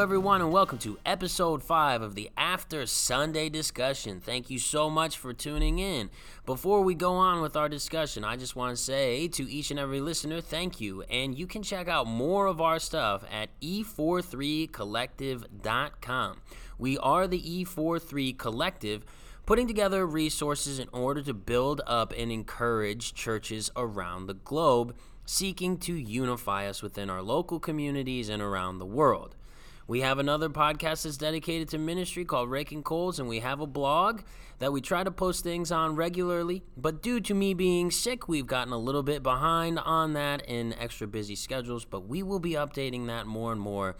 Everyone, and welcome to episode 5 of the After Sunday discussion. Thank you so much for tuning in. Before we go on with our discussion, I just want to say to each and every listener, thank you. And you can check out more of our stuff at e43collective.com. We are the E43 Collective putting together resources in order to build up and encourage churches around the globe seeking to unify us within our local communities and around the world. We have another podcast that's dedicated to ministry called Raking Coals, and we have a blog that we try to post things on regularly. But due to me being sick, we've gotten a little bit behind on that in extra busy schedules, but we will be updating that more and more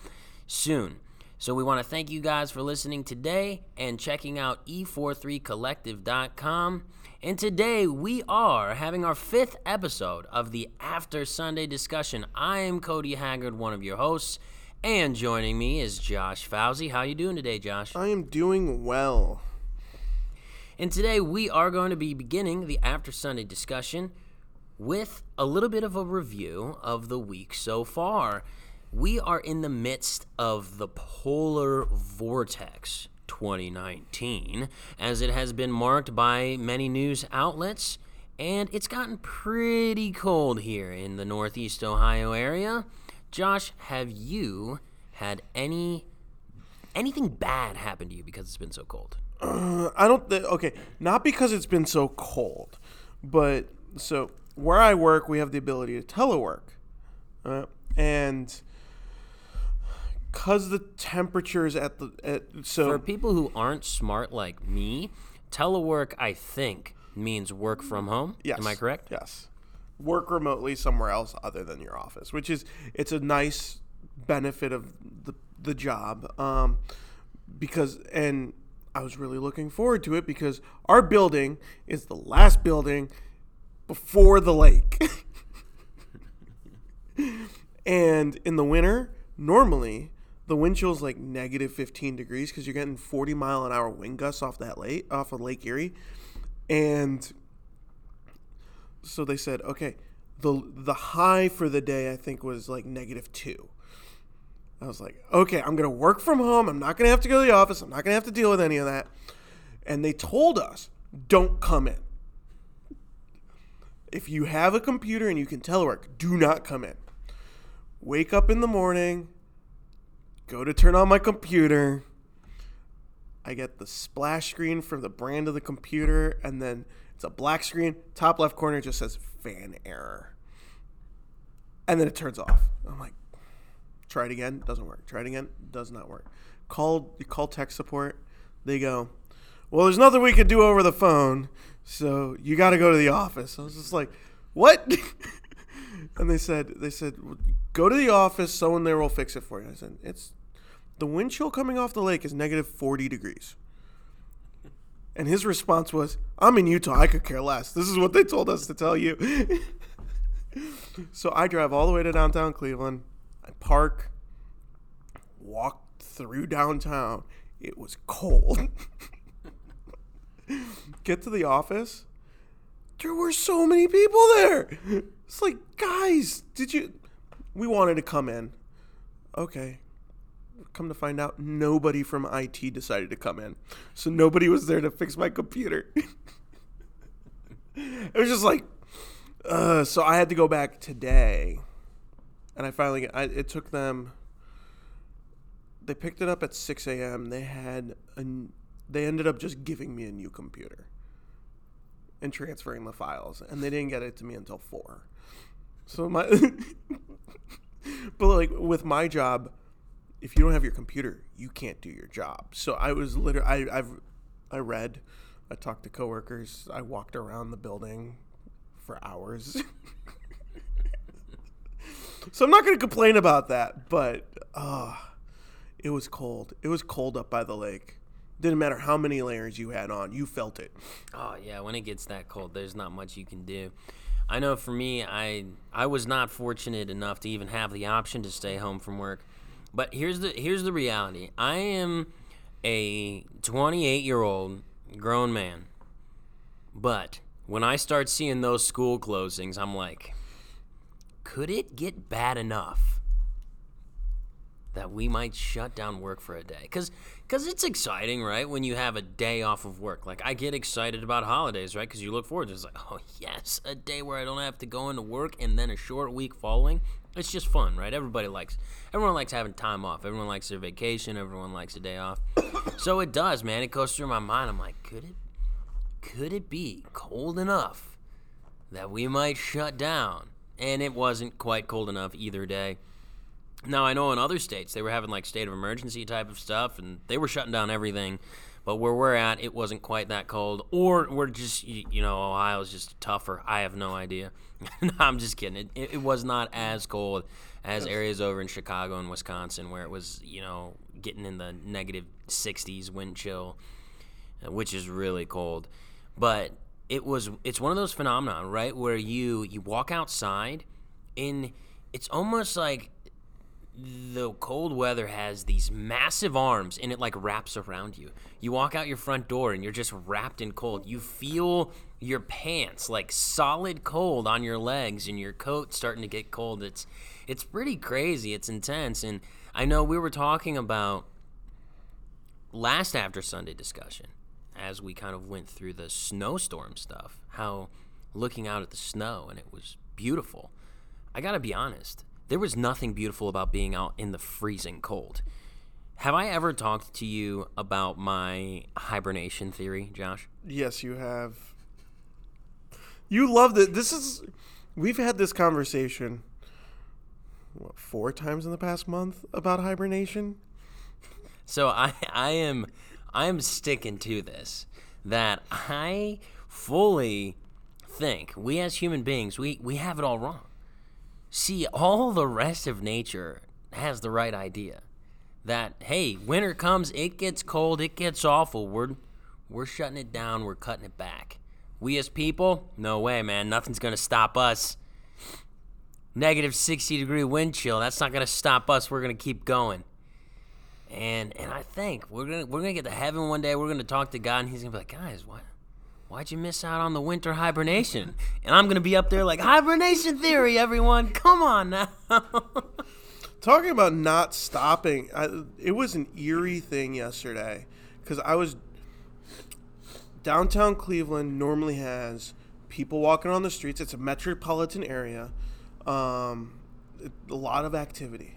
soon. So we want to thank you guys for listening today and checking out e43collective.com. And today we are having our fifth episode of the After Sunday discussion. I am Cody Haggard, one of your hosts, and joining me is Josh Fauzi. How are you doing today, Josh? I am doing well. And today we are going to be beginning the After Sunday discussion with a little bit of a review of the week so far we are in the midst of the polar vortex 2019, as it has been marked by many news outlets, and it's gotten pretty cold here in the Northeast Ohio area. Josh, have you had any anything bad happen to you because it's been so cold? Uh, I don't. Th- okay, not because it's been so cold, but so where I work, we have the ability to telework, uh, and because the temperatures at the at, so for people who aren't smart like me, telework I think means work from home. Yes. Am I correct? Yes. Work remotely somewhere else other than your office, which is it's a nice benefit of the the job. Um, because and I was really looking forward to it because our building is the last building before the lake. and in the winter, normally the wind chill's like negative 15 degrees because you're getting 40 mile an hour wind gusts off that lake off of Lake Erie, and so they said, okay, the the high for the day I think was like negative two. I was like, okay, I'm gonna work from home. I'm not gonna have to go to the office. I'm not gonna have to deal with any of that. And they told us, don't come in. If you have a computer and you can telework, do not come in. Wake up in the morning, go to turn on my computer. I get the splash screen for the brand of the computer, and then it's a black screen. Top left corner just says fan error. And then it turns off. I'm like, try it again, doesn't work. Try it again, does not work. Call you call tech support. They go, Well, there's nothing we could do over the phone, so you gotta go to the office. I was just like, What? and they said they said go to the office someone there will fix it for you i said it's the wind chill coming off the lake is negative 40 degrees. And his response was, I'm in Utah. I could care less. This is what they told us to tell you. so I drive all the way to downtown Cleveland. I park, walk through downtown. It was cold. Get to the office. There were so many people there. It's like, guys, did you. We wanted to come in. Okay, come to find out, nobody from IT decided to come in. So nobody was there to fix my computer. it was just like, uh, so I had to go back today. And I finally, I, it took them, they picked it up at 6 a.m. They had, a, they ended up just giving me a new computer and transferring the files. And they didn't get it to me until 4. So my, but like with my job, if you don't have your computer, you can't do your job. So I was literally, I, I've, I read, I talked to coworkers, I walked around the building for hours. so I'm not going to complain about that, but uh, it was cold. It was cold up by the lake. Didn't matter how many layers you had on, you felt it. Oh yeah, when it gets that cold, there's not much you can do. I know for me, I I was not fortunate enough to even have the option to stay home from work. But here's the here's the reality. I am a 28 year old grown man. But when I start seeing those school closings, I'm like, could it get bad enough that we might shut down work for a day. Because cause it's exciting, right? When you have a day off of work. Like, I get excited about holidays, right? Because you look forward to it. It's like, oh, yes, a day where I don't have to go into work and then a short week following. It's just fun, right? Everybody likes, everyone likes having time off. Everyone likes their vacation. Everyone likes a day off. so it does, man. It goes through my mind. I'm like, could it, could it be cold enough that we might shut down? And it wasn't quite cold enough either day. Now I know in other states they were having like state of emergency type of stuff, and they were shutting down everything. But where we're at, it wasn't quite that cold, or we're just you know Ohio's just tougher. I have no idea. no, I'm just kidding. It, it was not as cold as areas over in Chicago and Wisconsin, where it was you know getting in the negative 60s wind chill, uh, which is really cold. But it was it's one of those phenomena, right, where you you walk outside, and it's almost like the cold weather has these massive arms and it like wraps around you. You walk out your front door and you're just wrapped in cold. You feel your pants like solid cold on your legs and your coat starting to get cold. It's it's pretty crazy. It's intense and I know we were talking about last after Sunday discussion as we kind of went through the snowstorm stuff, how looking out at the snow and it was beautiful. I got to be honest there was nothing beautiful about being out in the freezing cold. Have I ever talked to you about my hibernation theory, Josh? Yes, you have. You loved it. This is. We've had this conversation, what, four times in the past month about hibernation? So I, I am. I am sticking to this. That I fully think we as human beings, we, we have it all wrong. See, all the rest of nature has the right idea. That hey, winter comes, it gets cold, it gets awful. We're we're shutting it down, we're cutting it back. We as people, no way, man. Nothing's gonna stop us. Negative 60 degree wind chill, that's not gonna stop us. We're gonna keep going. And and I think we're gonna we're gonna get to heaven one day. We're gonna talk to God, and He's gonna be like, guys, what? Why'd you miss out on the winter hibernation? And I'm gonna be up there like hibernation theory, everyone. Come on now. Talking about not stopping, I, it was an eerie thing yesterday because I was downtown Cleveland. Normally has people walking on the streets. It's a metropolitan area, um, a lot of activity,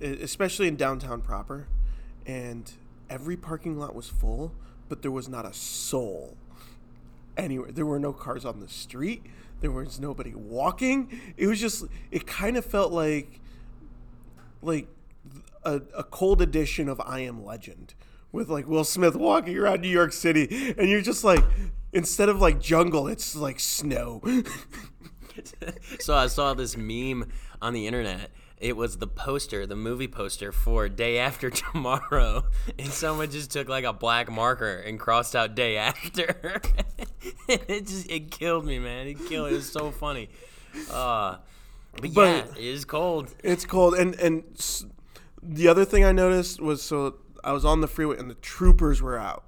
especially in downtown proper, and every parking lot was full, but there was not a soul anywhere. There were no cars on the street. There was nobody walking. It was just it kind of felt like like a, a cold edition of I Am Legend with like Will Smith walking around New York City and you're just like instead of like jungle, it's like snow. so I saw this meme on the internet it was the poster, the movie poster for Day After Tomorrow, and someone just took like a black marker and crossed out Day After. it just it killed me, man. It killed. It was so funny. Uh, but, but yeah, it is cold. It's cold, and and the other thing I noticed was so I was on the freeway and the troopers were out,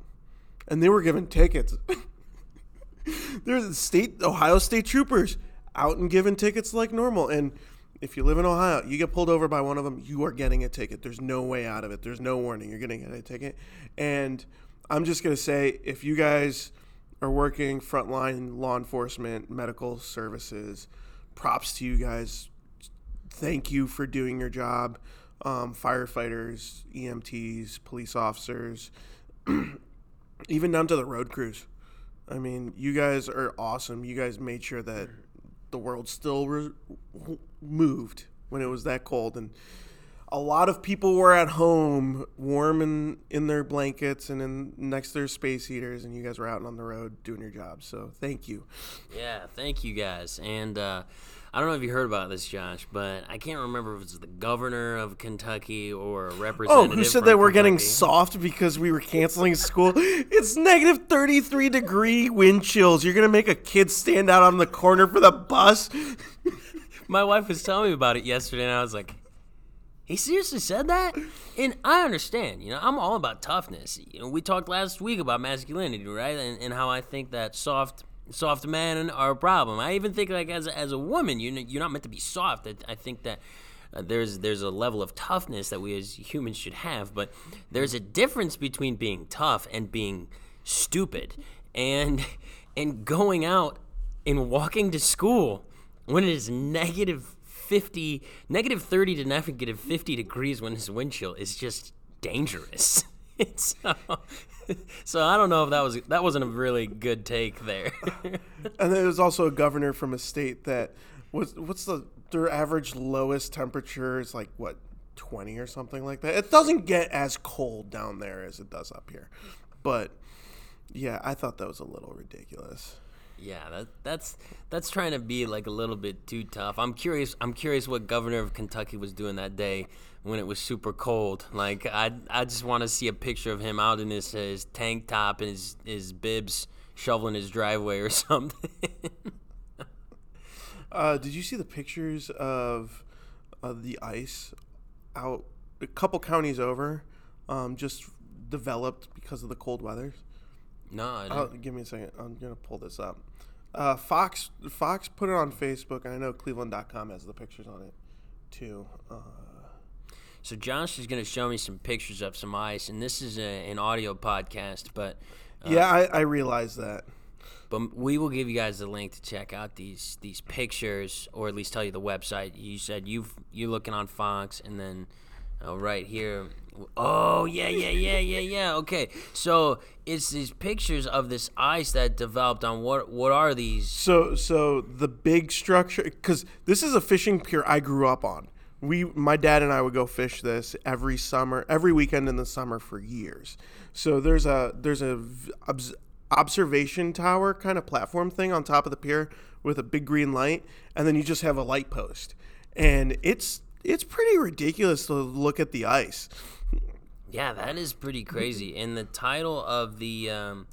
and they were giving tickets. There's the state Ohio State troopers out and giving tickets like normal, and if you live in Ohio, you get pulled over by one of them, you are getting a ticket. There's no way out of it. There's no warning. You're going to get a ticket. And I'm just going to say if you guys are working frontline law enforcement, medical services, props to you guys. Thank you for doing your job. Um, firefighters, EMTs, police officers, even down to the road crews. I mean, you guys are awesome. You guys made sure that the world still re- moved when it was that cold and a lot of people were at home warm in, in their blankets and in next to their space heaters and you guys were out on the road doing your job so thank you yeah thank you guys and uh, I don't know if you heard about this, Josh, but I can't remember if it's the governor of Kentucky or a representative. Oh, who said that we're getting soft because we were canceling school? it's negative 33 degree wind chills. You're going to make a kid stand out on the corner for the bus? My wife was telling me about it yesterday, and I was like, he seriously said that? And I understand, you know, I'm all about toughness. You know, we talked last week about masculinity, right? And, and how I think that soft soft men are a problem. I even think like as a, as a woman, you you're not meant to be soft. I, I think that uh, there's there's a level of toughness that we as humans should have, but there's a difference between being tough and being stupid, and and going out and walking to school when it is negative 50 negative 30 to negative 50 degrees when his wind chill is just dangerous so, uh, so i don't know if that was that wasn't a really good take there And there was also a governor from a state that was what's the their average lowest temperature is like what 20 or something like that. It doesn't get as cold down there as it does up here. But yeah, I thought that was a little ridiculous. Yeah that, that's that's trying to be like a little bit too tough i'm curious i'm curious what governor of kentucky was doing that day when it was super cold like i i just want to see a picture of him out in his, his tank top and his his bibs shoveling his driveway or something Uh, did you see the pictures of uh, the ice out a couple counties over, um, just developed because of the cold weather? no I Uh, didn't. give me a second. I'm gonna pull this up. Uh, Fox Fox put it on Facebook, and I know Cleveland.com has the pictures on it too. Uh, So Josh is going to show me some pictures of some ice, and this is a, an audio podcast, but yeah, I, I realize that. but we will give you guys the link to check out these these pictures, or at least tell you the website. You said you you're looking on Fox, and then uh, right here. Oh yeah yeah yeah yeah yeah. Okay, so it's these pictures of this ice that developed on what what are these? So so the big structure, because this is a fishing pier I grew up on. We, my dad and I would go fish this every summer, every weekend in the summer for years. So there's a there's a observation tower kind of platform thing on top of the pier with a big green light, and then you just have a light post, and it's it's pretty ridiculous to look at the ice. Yeah, that is pretty crazy. And the title of the um,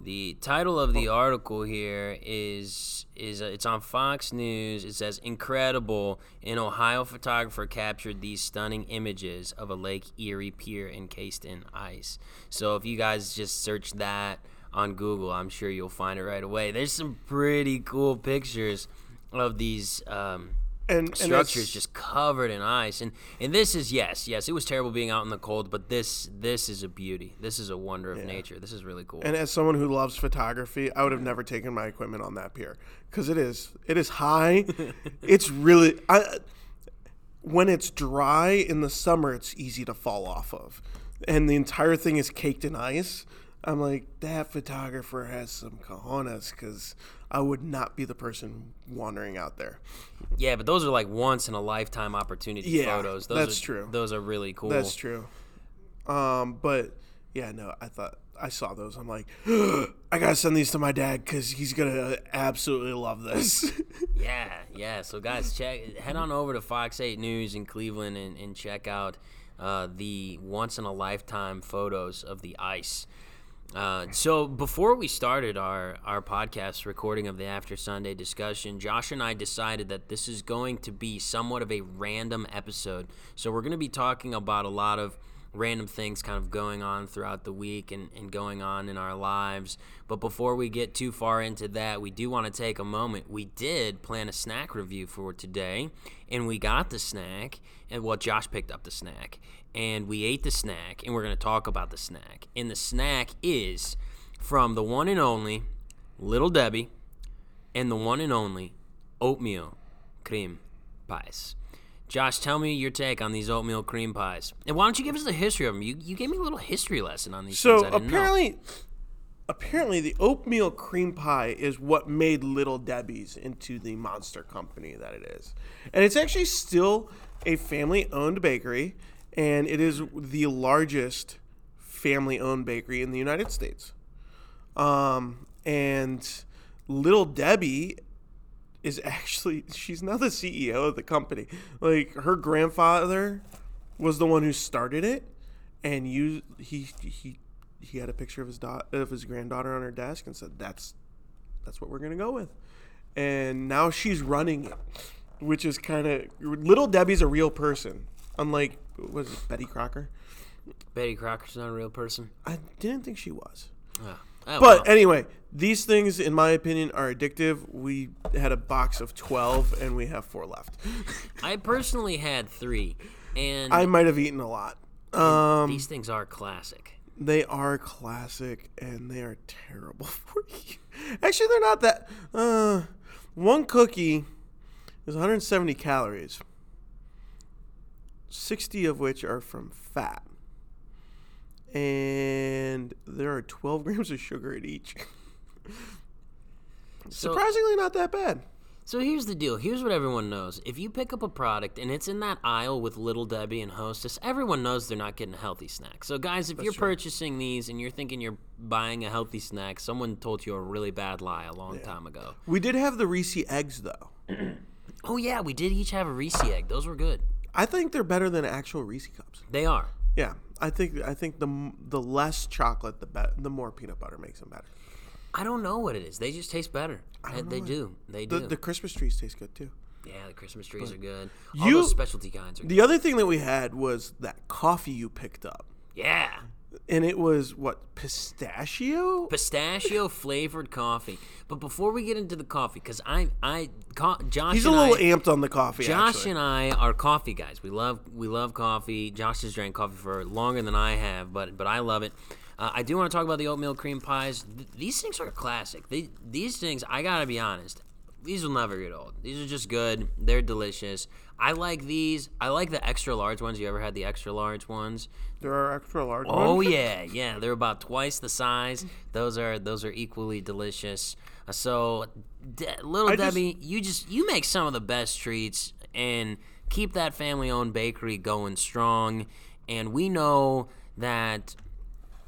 the title of the article here is is uh, it's on Fox News. It says incredible. An Ohio photographer captured these stunning images of a Lake Erie pier encased in ice. So if you guys just search that on Google, I'm sure you'll find it right away. There's some pretty cool pictures of these. Um, And, and structures it's- just covered in ice. And and this is yes yes it was terrible being out in the cold but this this is a beauty. This is a wonder of nature. This is really cool. And as someone who loves photography, I would have never taken my equipment on that pier because it is it is high. it's really I, when it's dry in the summer, it's easy to fall off of, and the entire thing is caked in ice. I'm like that photographer has some cojones because I would not be the person wandering out there. yeah but those are like once in a lifetime opportunity Yeah, photos those that's are, true. those are really cool That's true. Um, but yeah, no, I thought I saw those. I'm like, I gotta send these to my dad because he's gonna absolutely love this. Yeah, yeah. So guys, check head on over to Fox 8 News in Cleveland and, and check out uh, the once in a lifetime photos of the ice. Uh, so before we started our our podcast recording of the After Sunday discussion, Josh and I decided that this is going to be somewhat of a random episode. So we're going to be talking about a lot of random things kind of going on throughout the week and, and going on in our lives. But before we get too far into that, we do want to take a moment. We did plan a snack review for today, and we got the snack, and well, Josh picked up the snack, and we ate the snack, and we're going to talk about the snack. And the snack is from the one and only Little Debbie and the one and only oatmeal cream pies. Josh, tell me your take on these oatmeal cream pies. And why don't you give us the history of them? You, you gave me a little history lesson on these so didn't know. apparently, apparently, the oatmeal cream pie is what made Little Debbie's into the monster company that it is, and it's actually still a family-owned bakery, and it is the largest family-owned bakery in the United States. Um, and Little Debbie is actually she's now the CEO of the company. Like her grandfather was the one who started it, and you he he he had a picture of his da- of his granddaughter on her desk and said that's that's what we're gonna go with, and now she's running it, which is kind of little Debbie's a real person, unlike was it Betty Crocker? Betty Crocker's not a real person. I didn't think she was. Oh, oh, But anyway, These things, in my opinion, are addictive. We had a box of 12 and we have four left. I personally had three, and I might have eaten a lot. Um, these things are classic. they are classic and they are terrible for you. Actually, they're not that. Uh, one cookie is 170 calories, 60 of which are from fat. And there are 12 grams of sugar in each. So, Surprisingly, not that bad. so here's the deal. Here's what everyone knows. If you pick up a product and it's in that aisle with Little Debbie and Hostess, everyone knows they're not getting a healthy snack. So, guys, if you're true. purchasing these and you're thinking you're buying a healthy snack, someone told you a really bad lie a long time ago. We did have the Reese eggs, though. Oh, yeah, we did each have a Reese egg. Those were good. I think they're better than actual Reese cups. They are. Yeah, I think I think the the less chocolate, the better. The more peanut butter makes them better. I don't know what it is. They just taste better. don't They, know they what- do. They The do. the Christmas trees taste good too. yeah, the Christmas trees are good. All you- those specialty kinds are good. The other thing that we had was that coffee you picked up, Yeah. And it was what pistachio. Pistachio flavored coffee. But before we get into the coffee, because I, I, co- Josh, He's a and little I, amped on the coffee. Josh actually. and I are coffee guys. We love, we love coffee. Josh has drank coffee for longer than I have, but, but I love it. Uh, I do want to talk about the oatmeal cream pies. Th- these things are classic. They, these things, I gotta be honest, these will never get old. These are just good. They're delicious. I like these. I like the extra large ones. You ever had the extra large ones? There are extra large. Oh ones. yeah, yeah. They're about twice the size. Those are those are equally delicious. Uh, So, De- little I just- Debbie, you just you make some of the best treats and keep that family-owned bakery going strong. And we know that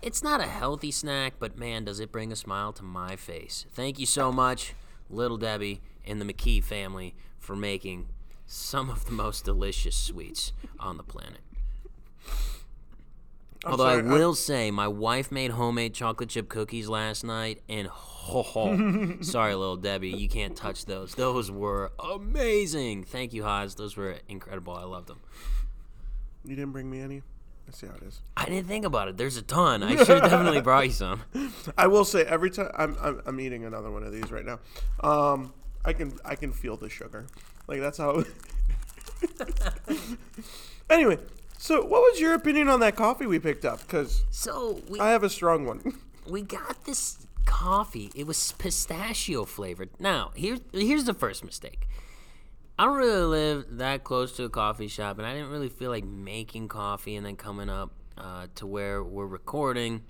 it's not a healthy snack, but man, does it bring a smile to my face. Thank you so much, little Debbie and the McKee family, for making some of the most delicious sweets on the planet. Although sorry, I will say, my wife made homemade chocolate chip cookies last night, and ho ho, sorry, little Debbie, you can't touch those. Those were amazing. Thank you, Haas. Those were incredible. I loved them. You didn't bring me any. Let's see how it is. I didn't think about it. There's a ton. I should have definitely brought you some. I will say every time I'm, I'm I'm eating another one of these right now. Um, I can I can feel the sugar. Like that's how. anyway, so what was your opinion on that coffee we picked up? Because So we I have a strong one. we got this coffee. It was pistachio flavored. Now, here's here's the first mistake. I don't really live that close to a coffee shop, and I didn't really feel like making coffee and then coming up uh, to where we're recording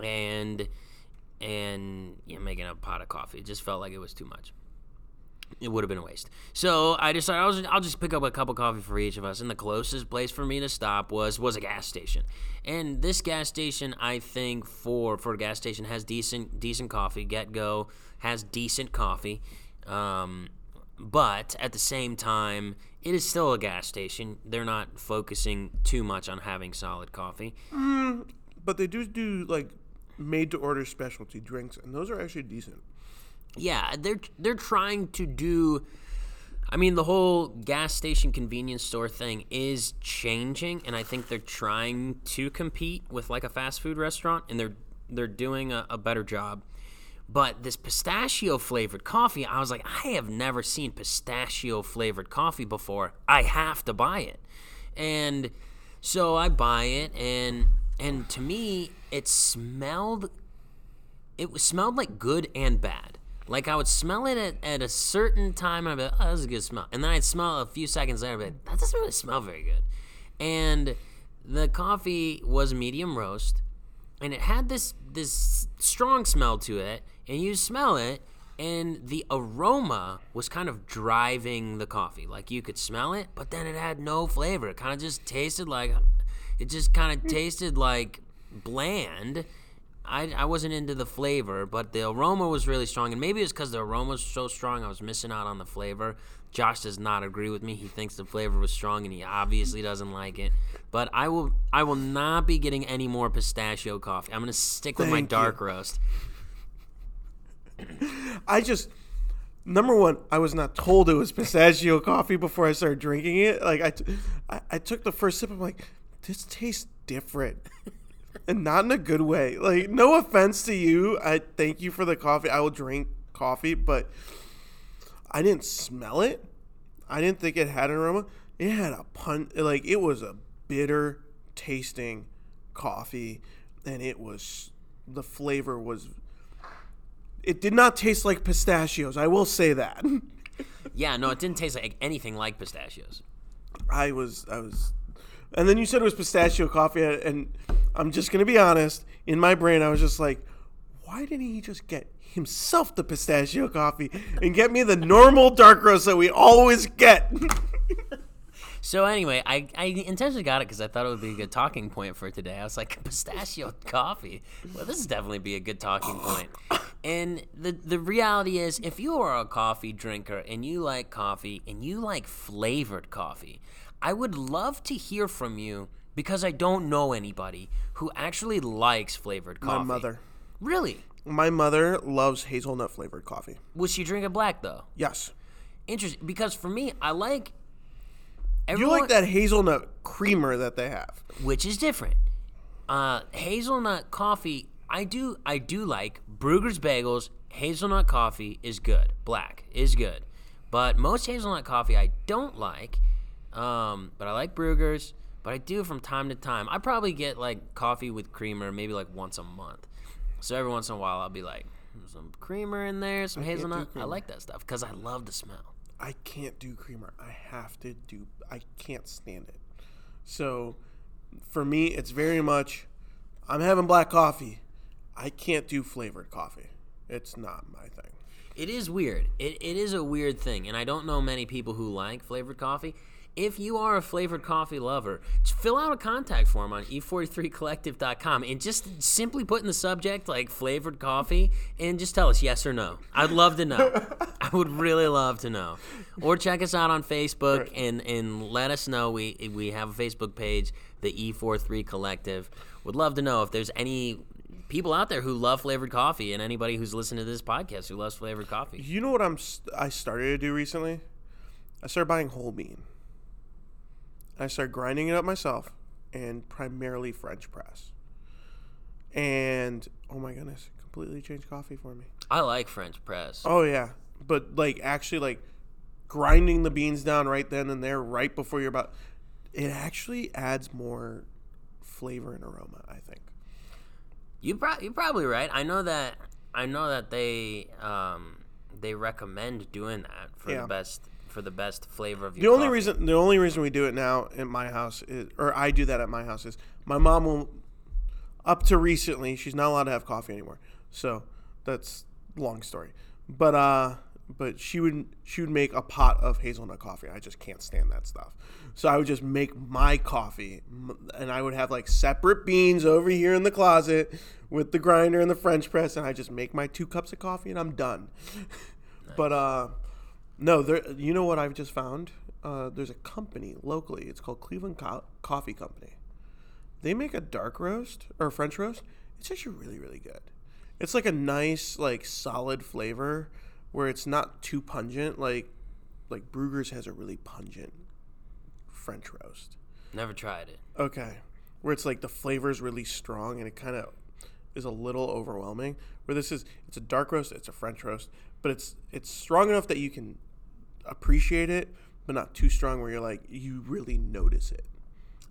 and and you know, making a pot of coffee. It just felt like it was too much. It would have been a waste. So I decided I was, I'll just pick up a cup of coffee for each of us, and the closest place for me to stop was was a gas station. And this gas station, I think, for for a gas station has decent decent coffee. GetGo has decent coffee, um, but at the same time, it is still a gas station. They're not focusing too much on having solid coffee. But they do do like made to order specialty drinks, and those are actually decent. Yeah, they're they're trying to do. I mean, the whole gas station convenience store thing is changing, and I think they're trying to compete with like a fast food restaurant, and they're they're doing a, a better job. But this pistachio flavored coffee, I was like, I have never seen pistachio flavored coffee before. I have to buy it, and so I buy it, and and to me, it smelled it smelled like good and bad. Like I would smell it at, at a certain time, and I'd be like, "Oh, that's a good smell," and then I'd smell it a few seconds later, but that doesn't really smell very good. And the coffee was medium roast, and it had this this strong smell to it, and you smell it, and the aroma was kind of driving the coffee. Like you could smell it, but then it had no flavor. It kind of just tasted like it just kind of hmm. tasted like bland. I, I wasn't into the flavor, but the aroma was really strong, and maybe it's because the aroma was so strong I was missing out on the flavor. Josh does not agree with me. He thinks the flavor was strong, and he obviously doesn't like it. But I will I will not be getting any more pistachio coffee. I'm gonna stick with my Thank you. dark roast. I just number one, I was not told it was pistachio coffee before I started drinking it. Like I, t- I, I took the first sip. I'm like, this tastes different. And not in a good way. Like, no offense to you. I thank you for the coffee. I will drink coffee, but I didn't smell it. I didn't think it had an aroma. It had a pun. Like, it was a bitter tasting coffee, and it was the flavor was. It did not taste like pistachios. I will say that. yeah, no, it didn't taste like anything like pistachios. I was, I was, and then you said it was pistachio coffee, and I'm just gonna be honest. In my brain, I was just like, why didn't he just get himself the pistachio coffee and get me the normal dark roast that we always get? So anyway, I, I intentionally got it because I thought it would be a good talking point for today. I was like, pistachio coffee. Well, this is definitely be a good talking point. And the the reality is, if you are a coffee drinker and you like coffee and you like flavored coffee, I would love to hear from you because I don't know anybody who actually likes flavored coffee. My mother. Really? My mother loves hazelnut flavored coffee. Would she drink it black though? Yes. Interesting. Because for me, I like. You like that hazelnut creamer that they have, which is different. Uh, hazelnut coffee, I do, I do like Bruegger's Bagels. Hazelnut coffee is good. Black is good, but most hazelnut coffee I don't like. Um, but I like Bruegger's. But I do from time to time. I probably get like coffee with creamer maybe like once a month. So every once in a while I'll be like some creamer in there, some hazelnut. I like that stuff because I love the smell. I can't do creamer. I have to do. I can't stand it. So, for me, it's very much. I'm having black coffee. I can't do flavored coffee. It's not my thing. It is weird. It, it is a weird thing, and I don't know many people who like flavored coffee. If you are a flavored coffee lover, fill out a contact form on e43collective.com and just simply put in the subject like flavored coffee and just tell us yes or no. I'd love to know. I would really love to know. Or check us out on Facebook right. and, and let us know. We we have a Facebook page, the E43 Collective. Would love to know if there's any people out there who love flavored coffee and anybody who's listening to this podcast who loves flavored coffee. You know what I'm I started to do recently? I started buying whole bean. I started grinding it up myself and primarily French press. And oh my goodness, completely changed coffee for me. I like French press. Oh yeah, but like actually like grinding the beans down right then and there right before you're about it actually adds more flavor and aroma, I think. You pro- you're probably right. I know that I know that they um, they recommend doing that for yeah. the best for the best flavor of your. The only coffee. reason the only reason we do it now in my house is, or I do that at my house is my mom will. Up to recently, she's not allowed to have coffee anymore. So that's long story. But uh, but she would she would make a pot of hazelnut coffee. I just can't stand that stuff. So I would just make my coffee, and I would have like separate beans over here in the closet with the grinder and the French press, and I just make my two cups of coffee, and I'm done. Nice. But uh, no, there. You know what I've just found? Uh, there's a company locally. It's called Cleveland Co- Coffee Company. They make a dark roast or French roast. It's actually really really good. It's like a nice like solid flavor where it's not too pungent. Like like Bruegger's has a really pungent French roast. Never tried it. Okay, where it's like the flavor is really strong and it kind of is a little overwhelming. Where this is, it's a dark roast, it's a French roast, but it's it's strong enough that you can appreciate it, but not too strong where you're like you really notice it.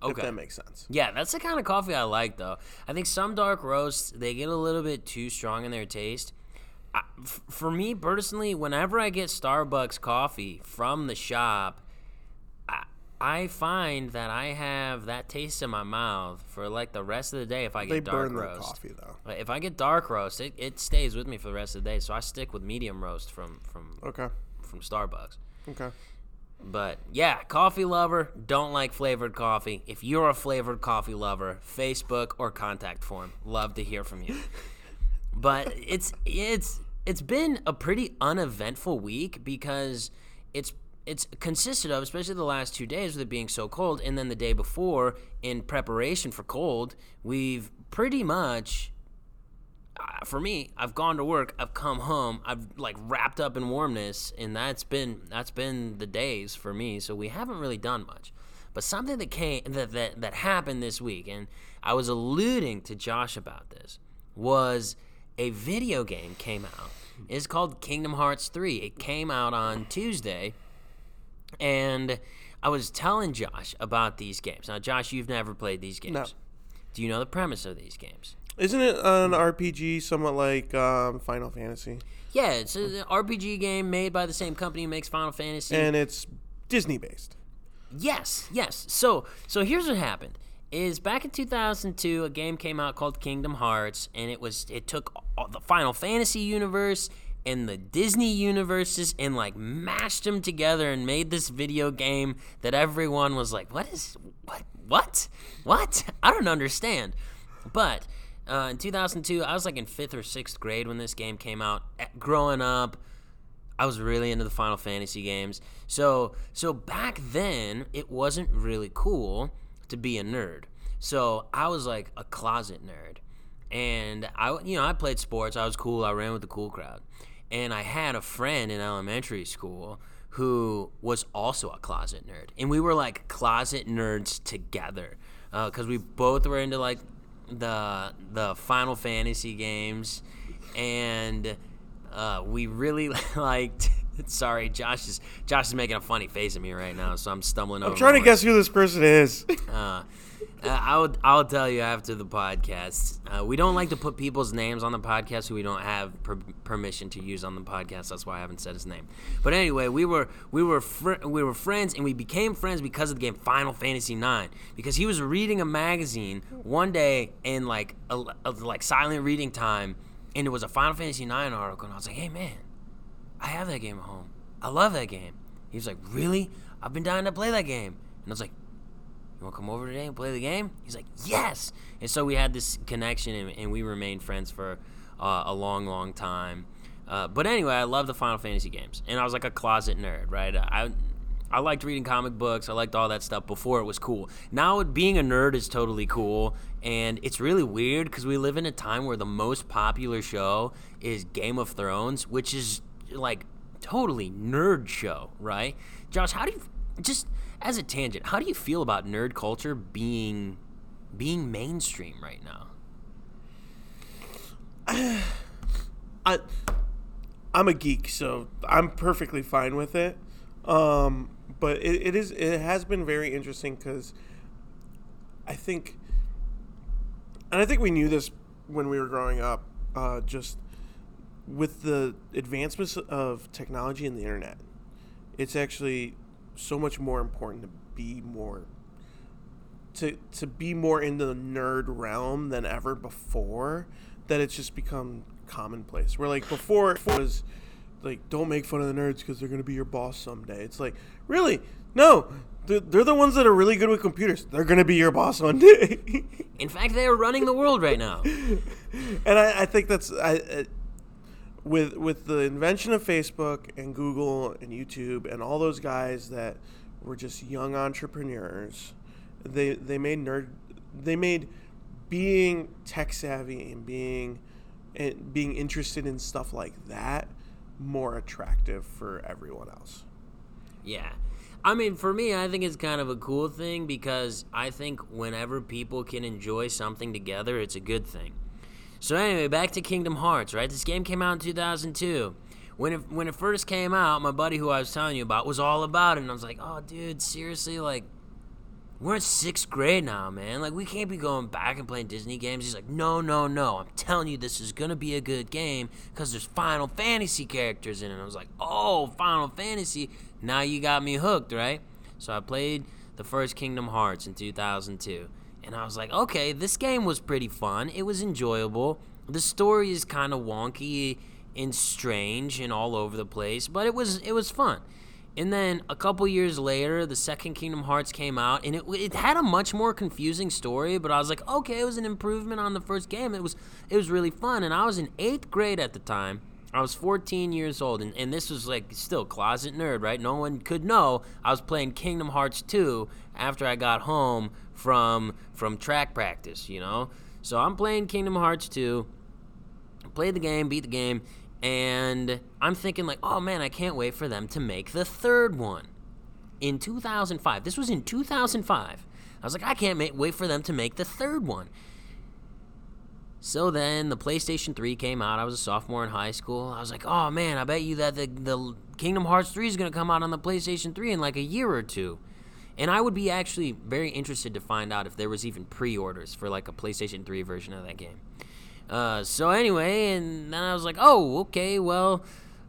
Okay. If that makes sense. Yeah, that's the kind of coffee I like though. I think some dark roasts they get a little bit too strong in their taste. I, f- for me personally, whenever I get Starbucks coffee from the shop, I, I find that I have that taste in my mouth for like the rest of the day. If I get they dark roast, coffee though. If I get dark roast, it, it stays with me for the rest of the day. So I stick with medium roast from from okay from Starbucks. Okay. But yeah, coffee lover, don't like flavored coffee. If you're a flavored coffee lover, Facebook or contact form. Love to hear from you. but it's it's it's been a pretty uneventful week because it's it's consisted of, especially the last two days with it being so cold, and then the day before, in preparation for cold, we've pretty much for me, I've gone to work, I've come home, I've like wrapped up in warmness, and that's been that's been the days for me. So we haven't really done much. But something that came that, that that happened this week, and I was alluding to Josh about this, was a video game came out. It's called Kingdom Hearts 3. It came out on Tuesday, and I was telling Josh about these games. Now, Josh, you've never played these games. No. Do you know the premise of these games? Isn't it an RPG somewhat like um, Final Fantasy? Yeah, it's an RPG game made by the same company who makes Final Fantasy. And it's Disney based. Yes, yes. So, so here's what happened: is back in 2002, a game came out called Kingdom Hearts, and it was it took all the Final Fantasy universe and the Disney universes and like mashed them together and made this video game that everyone was like, "What is what what what? I don't understand." But uh, in 2002, I was like in fifth or sixth grade when this game came out. Growing up, I was really into the Final Fantasy games. So so back then, it wasn't really cool to be a nerd. So I was like a closet nerd. And I you know, I played sports. I was cool. I ran with the cool crowd. And I had a friend in elementary school who was also a closet nerd. And we were like closet nerds together. Uh, cuz we both were into like the the Final Fantasy games and uh, we really liked. Sorry, Josh is Josh is making a funny face at me right now, so I'm stumbling over. I'm trying to guess who this person is. Uh, I'll I'll tell you after the podcast. Uh, we don't like to put people's names on the podcast who we don't have per- permission to use on the podcast. That's why I haven't said his name. But anyway, we were we were fr- we were friends, and we became friends because of the game Final Fantasy IX. Because he was reading a magazine one day in like a, a like silent reading time, and it was a Final Fantasy IX article, and I was like, hey man, I have that game at home. I love that game. He was like, really? I've been dying to play that game. And I was like, you want to come over today and play the game? He's like, yes. And so we had this connection, and, and we remained friends for uh, a long, long time. Uh, but anyway, I love the Final Fantasy games, and I was like a closet nerd, right? I I liked reading comic books. I liked all that stuff before it was cool. Now being a nerd is totally cool, and it's really weird because we live in a time where the most popular show is Game of Thrones, which is like totally nerd show, right? Josh, how do you just as a tangent, how do you feel about nerd culture being being mainstream right now? I I'm a geek, so I'm perfectly fine with it. Um, but it, it is it has been very interesting because I think, and I think we knew this when we were growing up. Uh, just with the advancements of technology and the internet, it's actually so much more important to be more to to be more in the nerd realm than ever before that it's just become commonplace. Where like before it was like don't make fun of the nerds because they're gonna be your boss someday. It's like really no. They're, they're the ones that are really good with computers. They're gonna be your boss one day. In fact, they are running the world right now. and I, I think that's I, I, with with the invention of Facebook and Google and YouTube and all those guys that were just young entrepreneurs. They they made nerd they made being tech savvy and being and being interested in stuff like that more attractive for everyone else. Yeah. I mean, for me, I think it's kind of a cool thing because I think whenever people can enjoy something together, it's a good thing. So anyway, back to Kingdom Hearts, right? This game came out in 2002. When it when it first came out, my buddy who I was telling you about was all about it, and I was like, "Oh, dude, seriously, like." We're in sixth grade now, man. Like, we can't be going back and playing Disney games. He's like, no, no, no. I'm telling you, this is going to be a good game because there's Final Fantasy characters in it. And I was like, oh, Final Fantasy. Now you got me hooked, right? So I played the first Kingdom Hearts in 2002. And I was like, okay, this game was pretty fun. It was enjoyable. The story is kind of wonky and strange and all over the place, but it was it was fun. And then a couple years later, the second Kingdom Hearts came out, and it, it had a much more confusing story. But I was like, okay, it was an improvement on the first game. It was it was really fun, and I was in eighth grade at the time. I was 14 years old, and, and this was like still closet nerd, right? No one could know I was playing Kingdom Hearts 2 after I got home from from track practice, you know. So I'm playing Kingdom Hearts 2. Play the game, beat the game, and I'm thinking like, oh man, I can't wait for them to make the third one. in 2005. This was in 2005. I was like, I can't wait for them to make the third one. So then the PlayStation 3 came out. I was a sophomore in high school. I was like, oh man, I bet you that the, the Kingdom Hearts 3 is going to come out on the PlayStation 3 in like a year or two. And I would be actually very interested to find out if there was even pre orders for like a PlayStation 3 version of that game. Uh, so anyway, and then I was like, oh, okay, well,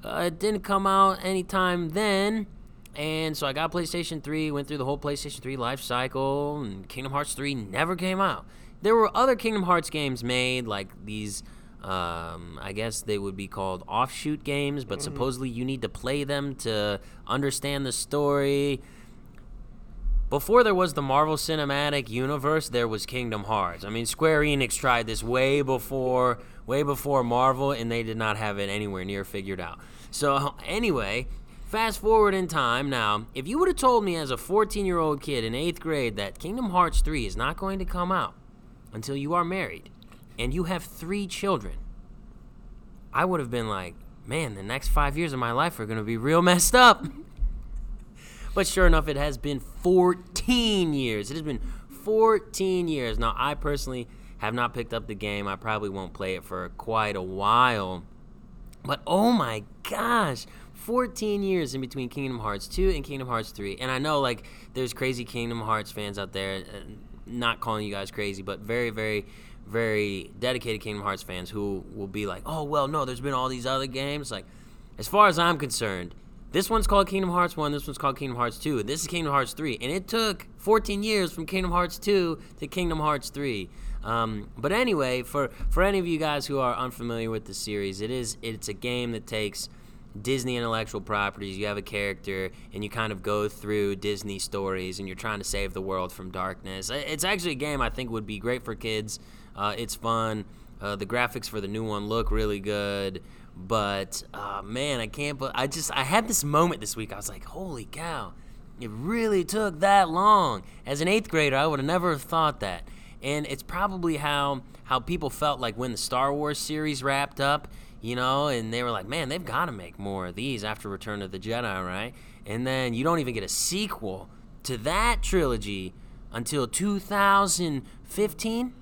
uh, it didn't come out anytime then. And so I got PlayStation 3, went through the whole PlayStation 3 life cycle, and Kingdom Hearts 3 never came out. There were other Kingdom Hearts games made, like these, um, I guess they would be called offshoot games, but supposedly you need to play them to understand the story. Before there was the Marvel Cinematic Universe, there was Kingdom Hearts. I mean, Square Enix tried this way before, way before Marvel, and they did not have it anywhere near figured out. So anyway, fast forward in time. Now, if you would have told me as a 14-year-old kid in eighth grade that Kingdom Hearts 3 is not going to come out until you are married, and you have three children, I would have been like, man, the next five years of my life are going to be real messed up. But sure enough, it has been 14 years. It has been 14 years. Now, I personally have not picked up the game. I probably won't play it for quite a while. But oh my gosh, 14 years in between Kingdom Hearts 2 and Kingdom Hearts 3. And I know, like, there's crazy Kingdom Hearts fans out there. uh, Not calling you guys crazy, but very, very, very dedicated Kingdom Hearts fans who will be like, oh, well, no, there's been all these other games. Like, as far as I'm concerned, this one's called Kingdom Hearts 1, this one's called Kingdom Hearts 2, and this is Kingdom Hearts 3. And it took 14 years from Kingdom Hearts 2 to Kingdom Hearts 3. Um, but anyway, for, for any of you guys who are unfamiliar with the series, it is it's a game that takes Disney intellectual properties. You have a character, and you kind of go through Disney stories, and you're trying to save the world from darkness. It's actually a game I think would be great for kids. Uh, it's fun. Uh, the graphics for the new one look really good. But uh, man, I can't. But I just I had this moment this week. I was like, holy cow, it really took that long. As an eighth grader, I would have never thought that. And it's probably how how people felt like when the Star Wars series wrapped up, you know, and they were like, man, they've got to make more of these after Return of the Jedi, right? And then you don't even get a sequel to that trilogy until 2015.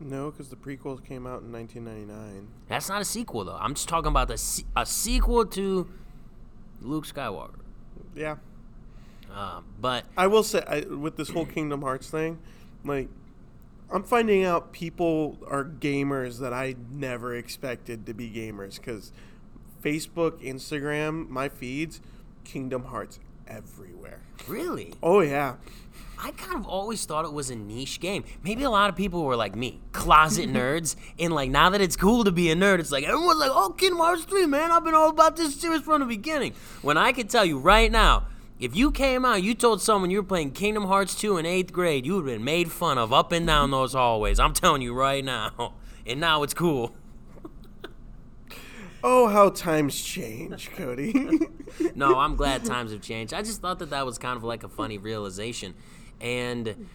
No, because the prequels came out in 1999. That's not a sequel though. I'm just talking about the se- a sequel to Luke Skywalker. Yeah. Uh, but I will say, I, with this whole Kingdom Hearts thing, like, I'm finding out people are gamers that I never expected to be gamers because Facebook, Instagram, my feeds, Kingdom Hearts everywhere. really, Oh, yeah. I kind of always thought it was a niche game. Maybe a lot of people were like me, closet nerds, and like now that it's cool to be a nerd, it's like everyone's like, "Oh, Kingdom Hearts 3, man! I've been all about this series from the beginning." When I can tell you right now, if you came out, you told someone you were playing Kingdom Hearts 2 in eighth grade, you would have been made fun of up and down those hallways. I'm telling you right now, and now it's cool. Oh, how times change, Cody. no, I'm glad times have changed. I just thought that that was kind of like a funny realization, and